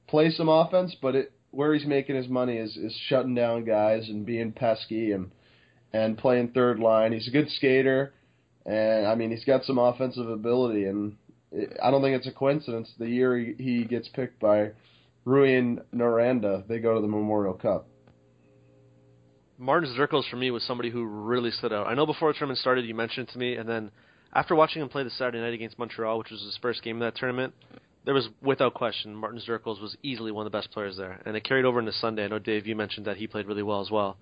Speaker 4: play some offense, but it where he's making his money is is shutting down guys and being pesky and and playing third line. He's a good skater, and I mean he's got some offensive ability. And I don't think it's a coincidence. The year he, he gets picked by Rui and Noranda, they go to the Memorial Cup.
Speaker 3: Martin Dzierkals for me was somebody who really stood out. I know before the tournament started, you mentioned it to me, and then after watching him play the Saturday night against Montreal, which was his first game of that tournament, there was without question Martin Dzierkals was easily one of the best players there, and it carried over into Sunday. I know Dave, you mentioned that he played really well as well.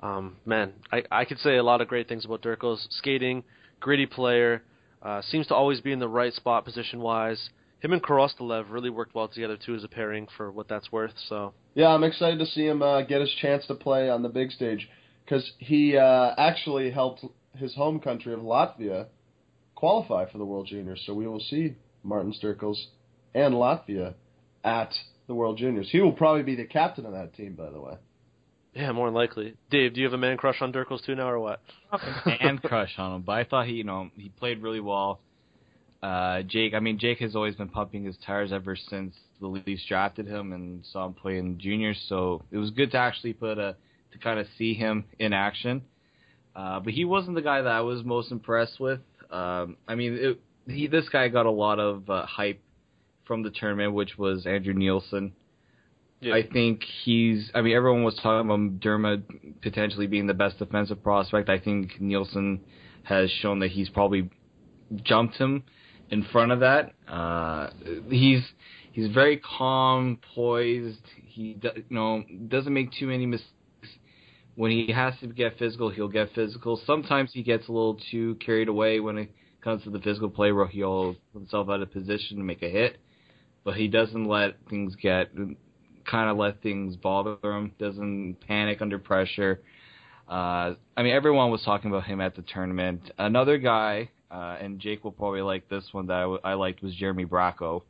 Speaker 3: Um, man, I I could say a lot of great things about Dzierkals. Skating, gritty player, uh, seems to always be in the right spot position wise. Him and Korostelev really worked well together too as a pairing for what that's worth. So
Speaker 4: yeah, I'm excited to see him uh, get his chance to play on the big stage because he uh, actually helped his home country of Latvia qualify for the World Juniors. So we will see Martin Dzierkals and Latvia at the World Juniors. He will probably be the captain of that team, by the way.
Speaker 3: Yeah, more than likely. Dave, do you have a man crush on Dzierkals too now, or what?
Speaker 5: man crush on him, but I thought he, you know, he played really well. Uh, Jake, I mean, Jake has always been pumping his tires ever since the Leafs drafted him and saw him play in juniors. So it was good to actually put a to kind of see him in action. Uh, but he wasn't the guy that I was most impressed with. Um, I mean, it, he this guy got a lot of uh, hype from the tournament, which was Andrew Nielsen. Yeah. I think he's. I mean, everyone was talking about Dermott potentially being the best defensive prospect. I think Nielsen has shown that he's probably jumped him in front of that. Uh, he's he's very calm, poised. He you know doesn't make too many mistakes. When he has to get physical, he'll get physical. Sometimes he gets a little too carried away when it comes to the physical play, where he'll put himself out of position to make a hit but he doesn't let things get kind of let things bother him. Doesn't panic under pressure. Uh, I mean, everyone was talking about him at the tournament. Another guy, uh, and Jake will probably like this one that I, w- I liked was Jeremy Bracco.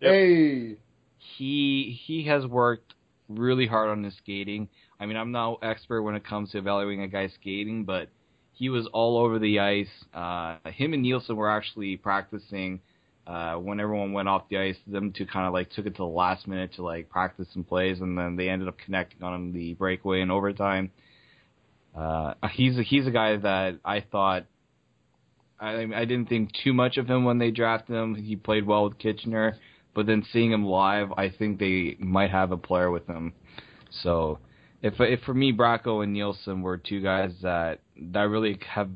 Speaker 4: Hey,
Speaker 5: he he has worked really hard on his skating. I mean, I'm no expert when it comes to evaluating a guy's skating, but he was all over the ice. Uh, him and Nielsen were actually practicing uh, when everyone went off the ice, them two kind of like took it to the last minute to like practice some plays, and then they ended up connecting on the breakaway in overtime. Uh, he's a, he's a guy that I thought I I didn't think too much of him when they drafted him. He played well with Kitchener, but then seeing him live, I think they might have a player with him. So if if for me, Bracco and Nielsen were two guys that that really have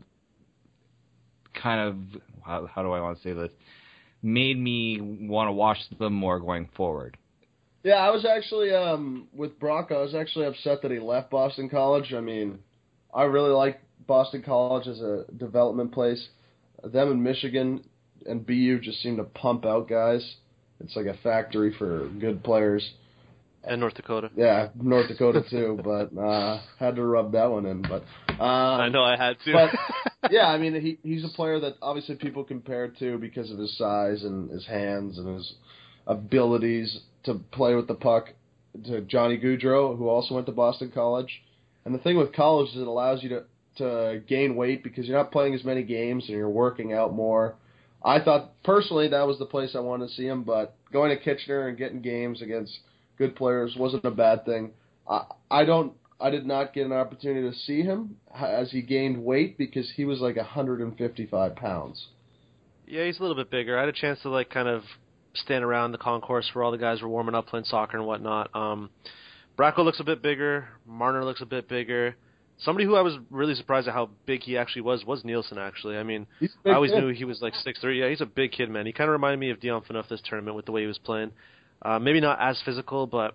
Speaker 5: kind of how, how do I want to say this made me want to watch them more going forward.
Speaker 4: Yeah, I was actually um, with Brock. I was actually upset that he left Boston College. I mean, I really like Boston College as a development place. Them in Michigan and BU just seem to pump out guys. It's like a factory for good players.
Speaker 3: And North Dakota.
Speaker 4: Yeah, North Dakota too, but uh had to rub that one in. But uh,
Speaker 3: I know I had to.
Speaker 4: Yeah, I mean he he's a player that obviously people compare to because of his size and his hands and his abilities to play with the puck. To Johnny Gaudreau, who also went to Boston College, and the thing with college is it allows you to to gain weight because you're not playing as many games and you're working out more. I thought personally that was the place I wanted to see him, but going to Kitchener and getting games against good players wasn't a bad thing. I I don't I did not get an opportunity to see him as he gained weight because he was like 155 pounds.
Speaker 3: Yeah, he's a little bit bigger. I had a chance to like kind of stand around the concourse where all the guys were warming up playing soccer and whatnot. Um, Bracco looks a bit bigger. Marner looks a bit bigger. Somebody who I was really surprised at how big he actually was was Nielsen. Actually, I mean, I always
Speaker 4: kid.
Speaker 3: knew he was like six three. Yeah, he's a big kid, man. He kind of reminded me of Dion Phaneuf this tournament with the way he was playing. Uh, maybe not as physical, but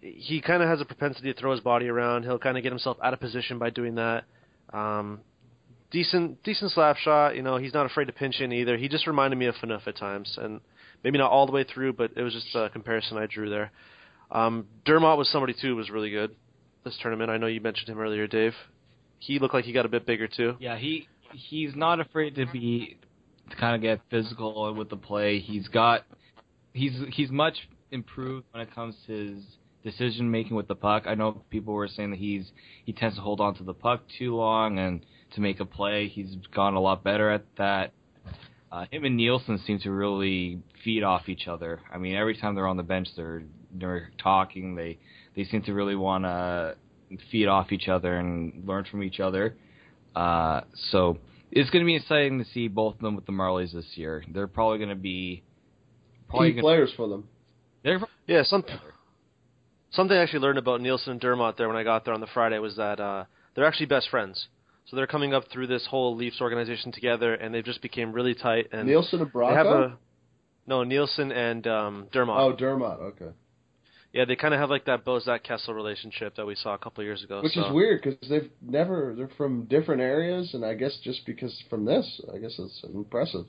Speaker 3: he kind of has a propensity to throw his body around. He'll kind of get himself out of position by doing that. Um, decent, decent slap shot. You know, he's not afraid to pinch in either. He just reminded me of Phaneuf at times, and maybe not all the way through, but it was just a comparison I drew there. Um, Dermott was somebody too was really good this tournament. I know you mentioned him earlier, Dave. He looked like he got a bit bigger too.
Speaker 5: Yeah, he he's not afraid to be to kind of get physical with the play. He's got he's he's much improved when it comes to his decision making with the puck. I know people were saying that he's he tends to hold on to the puck too long and to make a play. He's gone a lot better at that. Uh, him and Nielsen seem to really feed off each other. I mean, every time they're on the bench, they're they're talking. They they seem to really want to feed off each other and learn from each other. Uh, so it's going to be exciting to see both of them with the Marlies this year. They're probably going to be probably
Speaker 4: Key
Speaker 5: gonna,
Speaker 4: players for them.
Speaker 5: They're
Speaker 3: Yeah, some something I actually learned about Nielsen and Dermott there when I got there on the Friday was that uh, they're actually best friends. So they're coming up through this whole Leafs organization together, and they've just became really tight. And
Speaker 4: Nielsen and
Speaker 3: they have a no Nielsen and um, Dermott.
Speaker 4: Oh, Dermott. Okay.
Speaker 3: Yeah, they kind of have like that Bozak Kessel relationship that we saw a couple of years ago.
Speaker 4: Which
Speaker 3: so.
Speaker 4: is weird because they've never they're from different areas, and I guess just because from this, I guess it's impressive.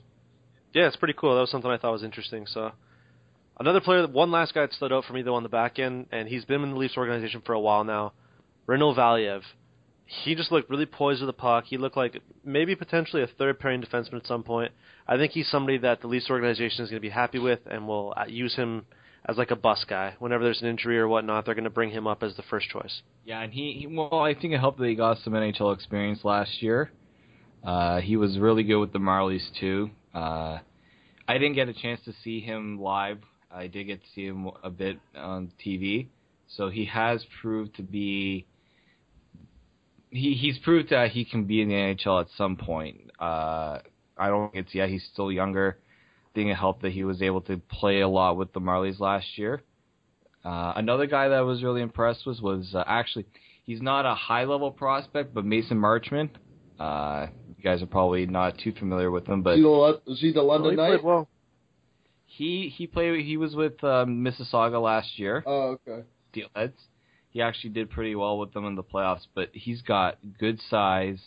Speaker 3: Yeah, it's pretty cool. That was something I thought was interesting. So, another player, one last guy that stood out for me though on the back end, and he's been in the Leafs organization for a while now. Rinat Valiev. He just looked really poised with the puck. He looked like maybe potentially a third pairing defenseman at some point. I think he's somebody that the Leafs organization is going to be happy with and will uh, use him as like a bus guy. Whenever there's an injury or whatnot, they're going to bring him up as the first choice.
Speaker 5: Yeah, and he, he well, I think it helped that he got some NHL experience last year. Uh, he was really good with the Marlies too. Uh, I didn't get a chance to see him live. I did get to see him a bit on TV, so he has proved to be. He he's proved that he can be in the NHL at some point. Uh, I don't think it's yeah he's still younger. I think it helped that he was able to play a lot with the Marlies last year. Uh, another guy that I was really impressed with was uh, actually he's not a high level prospect, but Mason Marchment. Uh, you guys are probably not too familiar with him, but
Speaker 4: Is he the, is he the London
Speaker 3: he
Speaker 4: Knight?
Speaker 3: well.
Speaker 5: He he played he was with um, Mississauga last year,
Speaker 4: Oh, okay.
Speaker 5: Steelheads. He actually did pretty well with them in the playoffs, but he's got good size.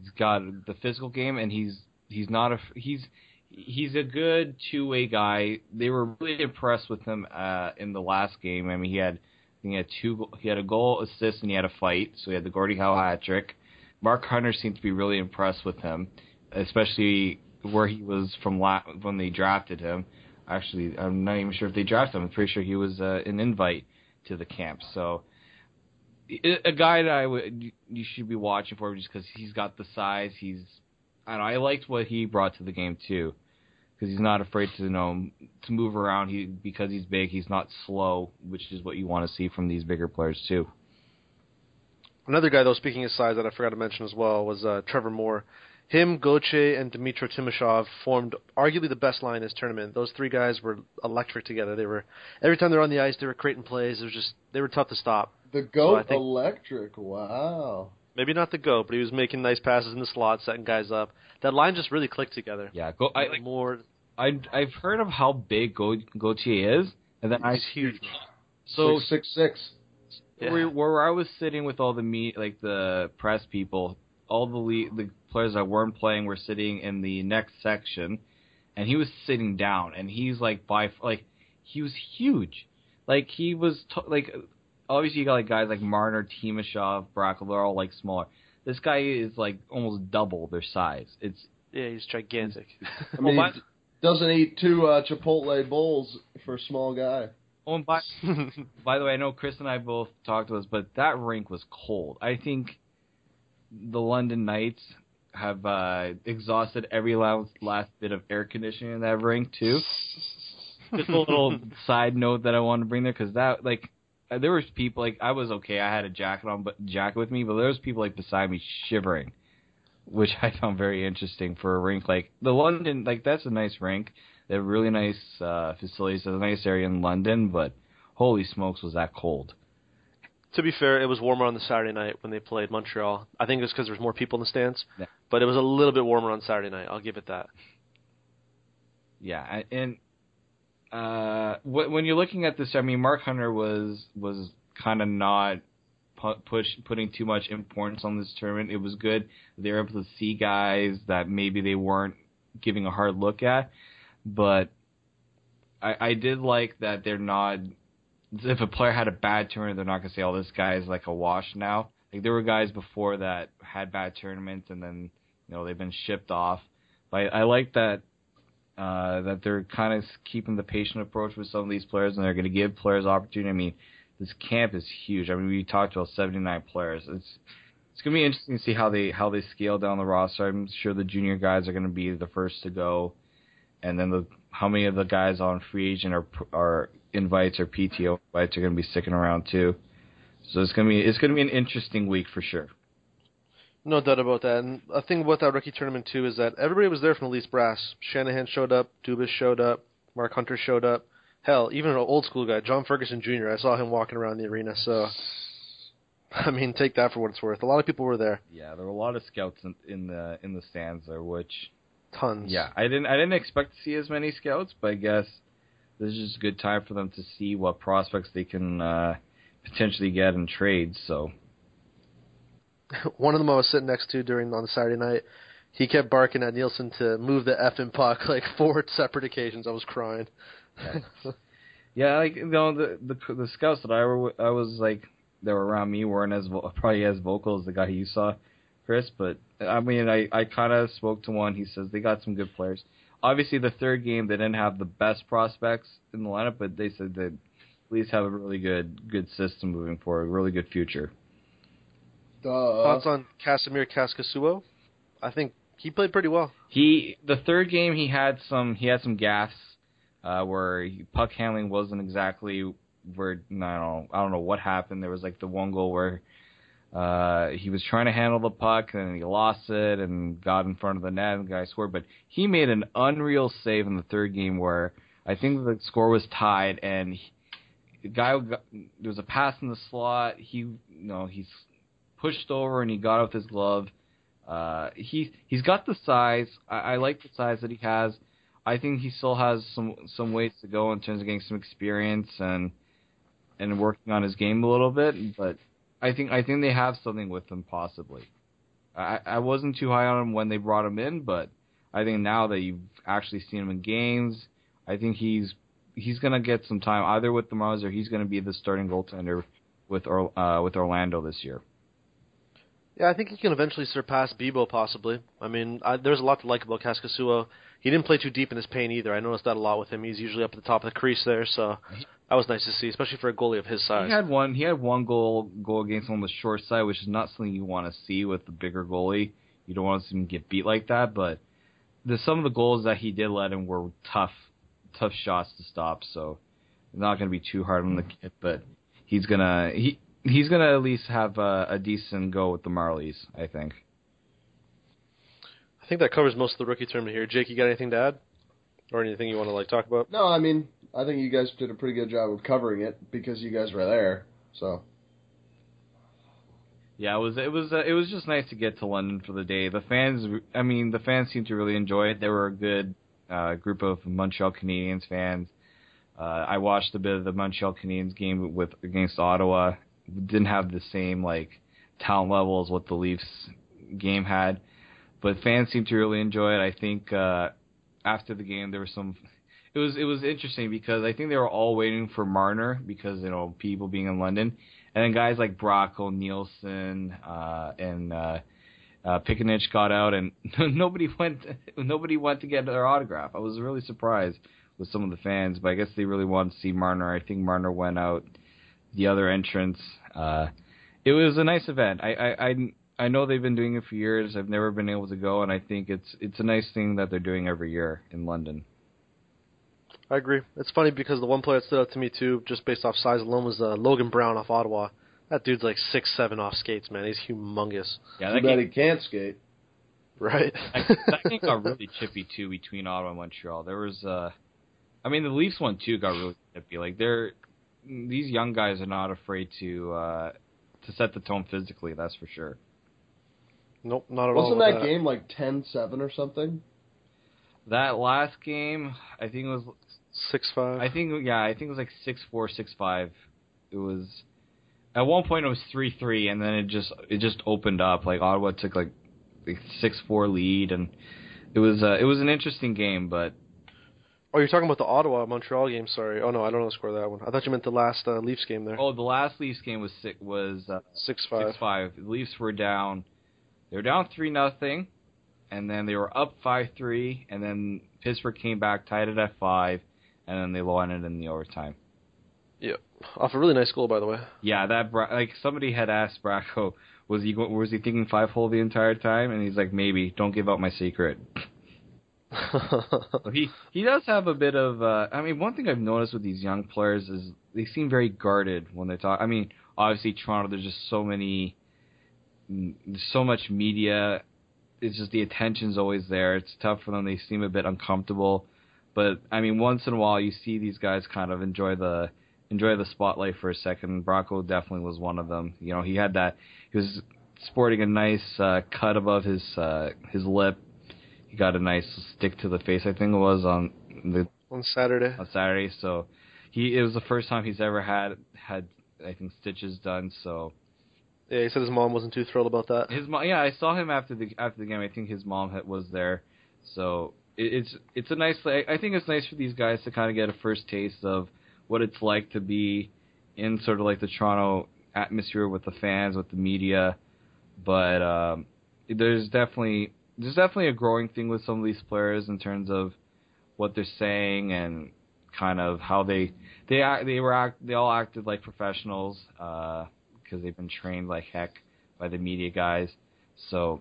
Speaker 5: He's got the physical game, and he's he's not a he's he's a good two way guy. They were really impressed with him uh, in the last game. I mean, he had I think he had two he had a goal, assist, and he had a fight. So he had the Gordie Howe hat trick. Mark Hunter seemed to be really impressed with him, especially where he was from la- when they drafted him. Actually, I'm not even sure if they drafted him. I'm pretty sure he was uh, an invite to the camp. So a guy that I would you should be watching for just because he's got the size. He's I don't know. I liked what he brought to the game too, because he's not afraid to you know to move around. He because he's big, he's not slow, which is what you want to see from these bigger players too.
Speaker 3: Another guy, though, speaking of size, that I forgot to mention as well was uh, Trevor Moore. Him, Gauthier, and Dmytro Timashov formed arguably the best line in this tournament. Those three guys were electric together. They were every time they were on the ice, they were creating plays. It was just they were tough to stop.
Speaker 4: The
Speaker 3: So
Speaker 4: goat
Speaker 3: I think-
Speaker 4: electric. Wow.
Speaker 3: Maybe not the go, but he was making nice passes in the slot, setting guys up. That line just really clicked together.
Speaker 5: Yeah, go. I like.
Speaker 3: Moore,
Speaker 5: I I've heard of how big Go, Gauthier is, and then I
Speaker 3: huge.
Speaker 5: so
Speaker 4: six six six.
Speaker 3: Yeah.
Speaker 5: where, where I was sitting with all the meet, like the press people, all the le- the players that weren't playing were sitting in the next section, and he was sitting down, and he's like by like he was huge, like he was t- like obviously you got like guys like Marner, Timashov, Bracco, they're all like smaller. This guy is like almost double their size. It's
Speaker 3: Yeah, he's gigantic.
Speaker 4: I mean,
Speaker 5: Well,
Speaker 4: he doesn't eat two uh, Chipotle bowls for a small guy.
Speaker 5: Oh, and by, by the way, I know Chris and I both talked to this, but that rink was cold. I think the London Knights have uh, exhausted every last, last bit of air conditioning in that rink too. Just a little side note that I wanted to bring there because that like uh, there was people like I was okay. I had a jacket on, but jacket with me, but there was people like beside me shivering, which I found very interesting for a rink like the London. Like that's a nice rink. They have really nice uh, facilities. It's a nice area in London, but holy smokes, was that cold?
Speaker 3: To be fair, it was warmer on the Saturday night when they played Montreal. I think it was because there was more people in the stands,
Speaker 5: Yeah.
Speaker 3: but it was a little bit warmer on Saturday night. I'll give it that.
Speaker 5: Yeah, and uh, wh- when you're looking at this, I mean, Mark Hunter was was kind of not pu- push putting too much importance on this tournament. It was good they were able to see guys that maybe they weren't giving a hard look at, but I, I did like that they're not. If a player had a bad tournament, they're not gonna say, "Oh, this guy is like a wash now." Like there were guys before that had bad tournaments, and then you know they've been shipped off. But I, I like that uh, that they're kind of keeping the patient approach with some of these players, and they're going to give players opportunity. I mean, this camp is huge. I mean, we talked about 79 players. It's it's going to be interesting to see how they how they scale down the roster. I'm sure the junior guys are going to be the first to go, and then the how many of the guys on free agent are are invites or PTO invites are going to be sticking around too. So it's going to be it's going to be an interesting week for sure.
Speaker 3: No doubt about that. And a thing about that rookie tournament too is that everybody was there from the Leafs brass. Shanahan showed up, Dubas showed up, Mark Hunter showed up. Hell, even an old school guy, John Ferguson Jr. I saw him walking around the arena. So, I mean, take that for what it's worth. A lot of people were there,
Speaker 5: Yeah, there were a lot of scouts in, in the in the stands there, which
Speaker 3: tons.
Speaker 5: Yeah, I didn't I didn't expect to see as many scouts, but I guess this is just a good time for them to see what prospects they can uh, potentially get in trades. So
Speaker 3: One of them I was sitting next to during on Saturday night. He kept barking at Nielsen to move the effing puck like four separate occasions. I was crying.
Speaker 5: yeah, like you know the the the scouts that I were I was like that were around me weren't as vo- probably as vocal as the guy you saw, Chris. But I mean I I kind of spoke to one. He says they got some good players. Obviously, the third game they didn't have the best prospects in the lineup, but they said they at least have a really good good system moving forward, a really good future.
Speaker 4: Duh.
Speaker 3: Thoughts on Kasimir Kaskisuo? I think he played pretty well.
Speaker 5: He the third game he had some he had some gaffes uh, where he, puck handling wasn't exactly where I don't know I don't know what happened. There was like the one goal where uh, he was trying to handle the puck and he lost it and got in front of the net and the guy scored. But he made an unreal save in the third game where I think the score was tied and he, the guy got, there was a pass in the slot. He you know he's pushed over and he got off his glove. Uh, he he's got the size. I, I like the size that he has. I think he still has some some ways to go in terms of getting some experience and and working on his game a little bit. But I think I think they have something with him possibly. I I wasn't too high on him when they brought him in, but I think now that you've actually seen him in games, I think he's he's gonna get some time either with the Marlies or he's gonna be the starting goaltender with uh, with Orlando this year.
Speaker 3: Yeah, I think he can eventually surpass Bibeau possibly. I mean, I, there's a lot to like about Kaskisuo. He didn't play too deep in his paint either. I noticed that a lot with him. He's usually up at the top of the crease there, so that was nice to see, especially for a goalie of his size.
Speaker 5: He had one. He had one goal goal against him on the short side, which is not something you want to see with the bigger goalie. You don't want to see him get beat like that. But the some of the goals that he did let in were tough, tough shots to stop. So not going to be too hard on the mm-hmm. kid, but he's gonna he he's gonna at least have a, a decent go with the Marlies. I think.
Speaker 3: I think that covers most of the rookie tournament here. Jake, you got anything to add, or anything you want to like talk about?
Speaker 4: No, I mean, I think you guys did a pretty good job of covering it because you guys were there. So
Speaker 5: Yeah, it was it was uh, it was just nice to get to London for the day. The fans, I mean, the fans seemed to really enjoy it. There were a good uh, group of Montreal Canadiens fans. Uh, I watched a bit of the Montreal Canadiens game with against Ottawa didn't have the same like talent level as what the Leafs game had, but fans seem to really enjoy it. I think uh, after the game there was some. It was it was interesting because I think they were all waiting for Marner because you know people being in London, and then guys like Bracco, Nielsen, uh, and uh, uh, Piccinich got out, and nobody went nobody went to get their autograph. I was really surprised with some of the fans, but I guess they really wanted to see Marner. I think Marner went out the other entrance. Uh, it was a nice event. I, I I I know they've been doing it for years. I've never been able to go, and I think it's it's a nice thing that they're doing every year in London.
Speaker 3: I agree. It's funny because the one player that stood out to me too, just based off size alone, was uh, Logan Brown off Ottawa. That dude's like six seven off skates, man. He's humongous.
Speaker 5: Yeah,
Speaker 4: Too
Speaker 5: that
Speaker 4: bad
Speaker 5: game,
Speaker 4: he can't skate.
Speaker 3: Right.
Speaker 5: that, that game got really chippy too between Ottawa and Montreal. There was, uh, I mean, the Leafs one too got really chippy. Like they're these young guys are not afraid to uh, to set the tone physically. That's for sure.
Speaker 3: Nope, not at all.
Speaker 4: Wasn't
Speaker 3: with
Speaker 4: that game like 10-7 or something?
Speaker 5: That last game, I think it was.
Speaker 3: six five?
Speaker 5: I think yeah, I think it was like six four, six five. It was. At one point it was three three, and then it just it just opened up. Like Ottawa took like a six four lead, and it was uh, it was an interesting game, but
Speaker 3: Oh, you're talking about the Ottawa Montreal game. Sorry. Oh no, I don't know the score of that one. I thought you meant the last uh, Leafs game there.
Speaker 5: oh, the last Leafs game was six, was uh,
Speaker 3: Six five.
Speaker 5: six five. The Leafs were down. They were down three nothing, and then they were up five three, and then Pittsburgh came back, tied it at five, and then they won it in the overtime.
Speaker 3: Yeah, off a really nice goal, by the way.
Speaker 5: Yeah, that Bra- like somebody had asked Bracco, was he go- was he thinking five hole the entire time, and he's like maybe. Don't give out my secret. He he does have a bit of. Uh, I mean, one thing I've noticed with these young players is they seem very guarded when they talk. I mean, obviously Toronto, there's just so many, so much media. It's just the attention's always there. It's tough for them. They seem a bit uncomfortable. But I mean, once in a while, you see these guys kind of enjoy the enjoy the spotlight for a second. Bracco definitely was one of them. You know, he had that. He was sporting a nice uh, cut above his uh, his lip. He got a nice stick to the face. I think it was on the
Speaker 3: on Saturday.
Speaker 5: on Saturday. So he it was the first time he's ever had had I think stitches done. So
Speaker 3: Yeah, he said his mom wasn't too thrilled about that.
Speaker 5: his mom, yeah, I saw him after the after the game. I think his mom had, was there. So it, it's it's a nice. I think it's nice for these guys to kind of get a first taste of what it's like to be in sort of like the Toronto atmosphere with the fans, with the media. But um, there's definitely there's definitely a growing thing with some of these players in terms of what they're saying and kind of how they they act, they were act, they all acted like professionals because they've been trained like heck by the media guys. So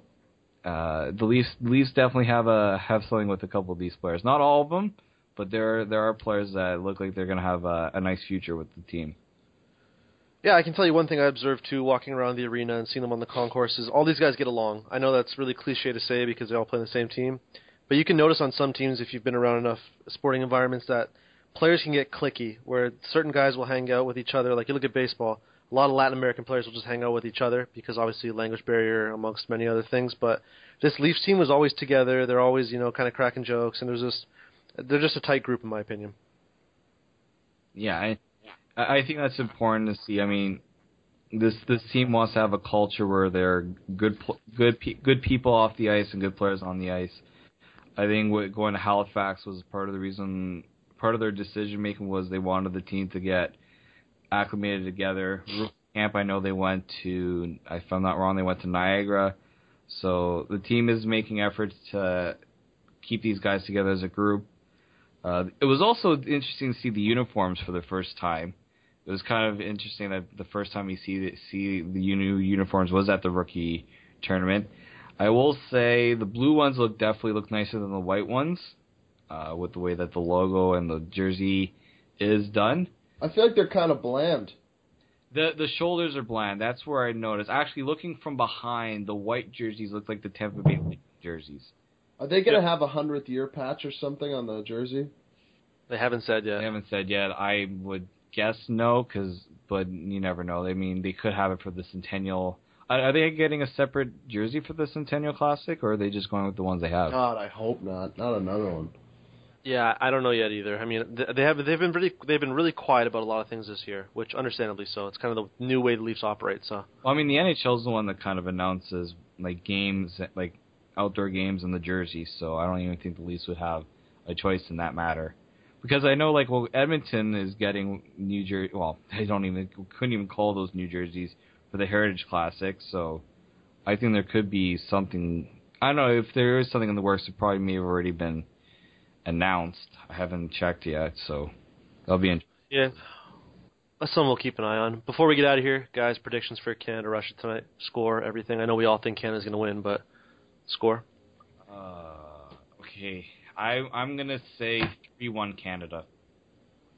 Speaker 5: uh, the Leafs Leafs definitely have a have something with a couple of these players. Not all of them, but there there are players that look like they're going to have a, a nice future with the team.
Speaker 3: Yeah, I can tell you one thing I observed too, walking around the arena and seeing them on the concourse is all these guys get along. I know that's really cliche to say because they all play on the same team, but you can notice on some teams if you've been around enough sporting environments that players can get clicky, where certain guys will hang out with each other. Like you look at baseball, a lot of Latin American players will just hang out with each other because obviously language barrier amongst many other things. But this Leafs team was always together. They're always you know kind of cracking jokes, and there's just they're just a tight group in my opinion.
Speaker 5: Yeah, I I think that's important to see. I mean, this this team wants to have a culture where they're good good good people off the ice and good players on the ice. I think what going to Halifax was part of the reason. Part of their decision making was they wanted the team to get acclimated together. Camp, I know they went to. If I'm not wrong, they went to Niagara. So the team is making efforts to keep these guys together as a group. Uh, it was also interesting to see the uniforms for the first time. It was kind of interesting that the first time you see the, see the new uniforms was at the rookie tournament. I will say the blue ones look definitely look nicer than the white ones, uh, with the way that the logo and the jersey is done.
Speaker 4: I feel like they're kind of bland.
Speaker 5: The the shoulders are bland. That's where I noticed. Actually, looking from behind, the white jerseys look like the Tampa Bay Lightning jerseys.
Speaker 4: Are they gonna have a hundredth year patch or something on the jersey?
Speaker 3: They haven't said yet.
Speaker 5: They haven't said yet. I would guess no, cause but you never know. I mean, they could have it for the Centennial. Are, are they getting a separate jersey for the Centennial Classic, or are they just going with the ones they have?
Speaker 4: God, I hope not. Not another one.
Speaker 3: Yeah, I don't know yet either. I mean, they have they've been really they've been really quiet about a lot of things this year, which understandably so. It's kind of the new way the Leafs operate. So
Speaker 5: Well, I mean, the NHL is the one that kind of announces like games, like outdoor games and the jerseys. So I don't even think the Leafs would have a choice in that matter. Because I know, like, well, Edmonton is getting New Jersey. Well, they don't even couldn't even call those New Jerseys for the Heritage Classic. So I think there could be something. I don't know if there is something in the works. It probably may have already been announced. I haven't checked yet, so that'll be interesting.
Speaker 3: yeah, that's something we'll keep an eye on. Before we get out of here, guys, predictions for Canada Russia tonight, score, everything. I know we all think Canada's going to win, but score.
Speaker 5: Uh, okay, I I'm gonna say three one Canada.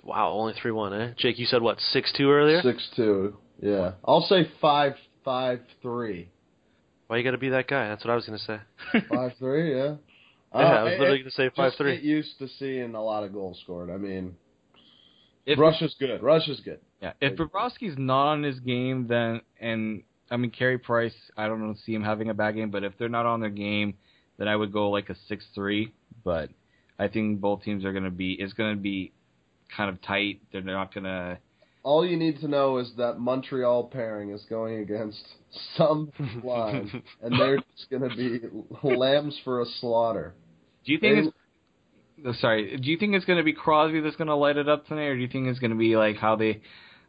Speaker 3: Wow, only three one, eh? Jake, you said what six two earlier?
Speaker 4: Six two. Yeah, I'll say five five three.
Speaker 3: Why you got to be that guy? That's what I was going to say.
Speaker 4: Five three. Yeah.
Speaker 3: Yeah, I was
Speaker 4: Uh,
Speaker 3: literally going to say five
Speaker 4: just
Speaker 3: three.
Speaker 4: Get used to seeing a lot of goals scored. I mean,
Speaker 5: If
Speaker 4: Russia's good. Russia's good.
Speaker 5: yeah, if Bobrovsky's not on his game, then and I mean Carey Price, I don't know, see him having a bad game, but if they're not on their game, then I would go like a six three. But I think both teams are gonna be it's gonna be kind of tight. They're not gonna
Speaker 4: All you need to know is that Montreal pairing is going against some line, and they're just going to be lambs for a slaughter.
Speaker 5: Do you think
Speaker 4: They-
Speaker 5: it's oh, sorry? Do you think it's going to be Crosby that's going to light it up tonight, or do you think it's going to be like how they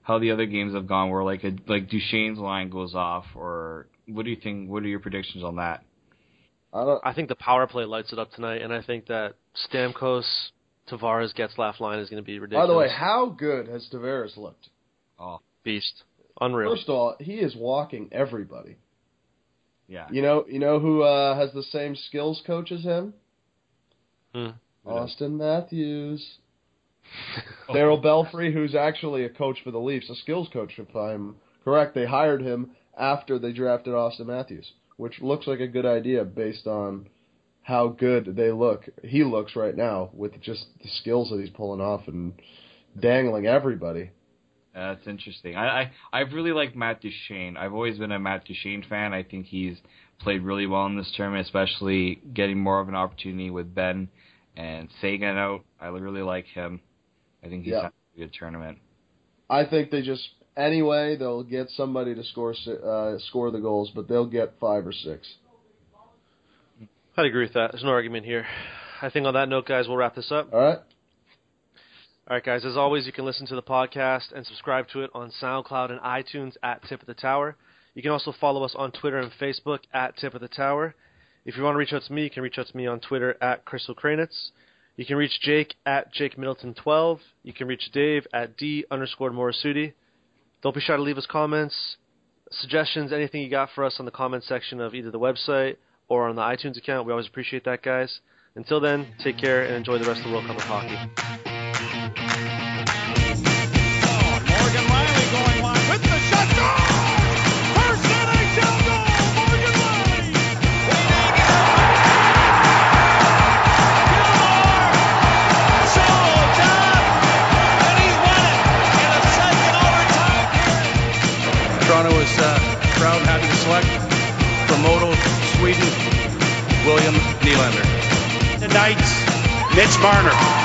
Speaker 5: how the other games have gone, where like a like Duchene's line goes off, or what do you think? What are your predictions on that?
Speaker 4: I don't.
Speaker 3: I think the power play lights it up tonight, and I think that Stamkos, Tavares, Getzlaf line is going to be ridiculous.
Speaker 4: By the way, how good has Tavares looked?
Speaker 5: Oh,
Speaker 3: beast, unreal.
Speaker 4: First of all, he is walking everybody.
Speaker 5: yeah.
Speaker 4: You know, you know who uh, has the same skills coach as him?
Speaker 3: Hmm.
Speaker 4: Auston Matthews. Darryl Belfry, who's actually a coach for the Leafs, a skills coach, if I'm correct. They hired him after they drafted Auston Matthews, which looks like a good idea based on how good they look. He looks right now with just the skills that he's pulling off and dangling everybody.
Speaker 5: That's interesting. I, I I've really liked Matt Duchene. I've always been a Matt Duchene fan. I think he's played really well in this tournament, especially getting more of an opportunity with Benn and Seguin out. I really like him. I think he's
Speaker 4: Yeah.
Speaker 5: had a good tournament.
Speaker 4: I think they just anyway they'll get somebody to score uh, score the goals, but they'll get five or six.
Speaker 3: I'd agree with that. There's no argument here. I think on that note, guys, we'll wrap this up.
Speaker 4: All right.
Speaker 3: All right, guys. As always, you can listen to the podcast and subscribe to it on SoundCloud and iTunes at Tip of the Tower. You can also follow us on Twitter and Facebook at Tip of the Tower. If you want to reach out to me, you can reach out to me on Twitter at Chris Okrainetz. You can reach Jake at Jake Middleton 12. You can reach Dave at D underscore Morassutti. Don't be shy to leave us comments, suggestions, anything you got for us on the comment section of either the website or on the iTunes account. We always appreciate that, guys. Until then, take care and enjoy the rest of the World Cup of Hockey.
Speaker 6: William Nylander.
Speaker 1: Tonight, Mitch Marner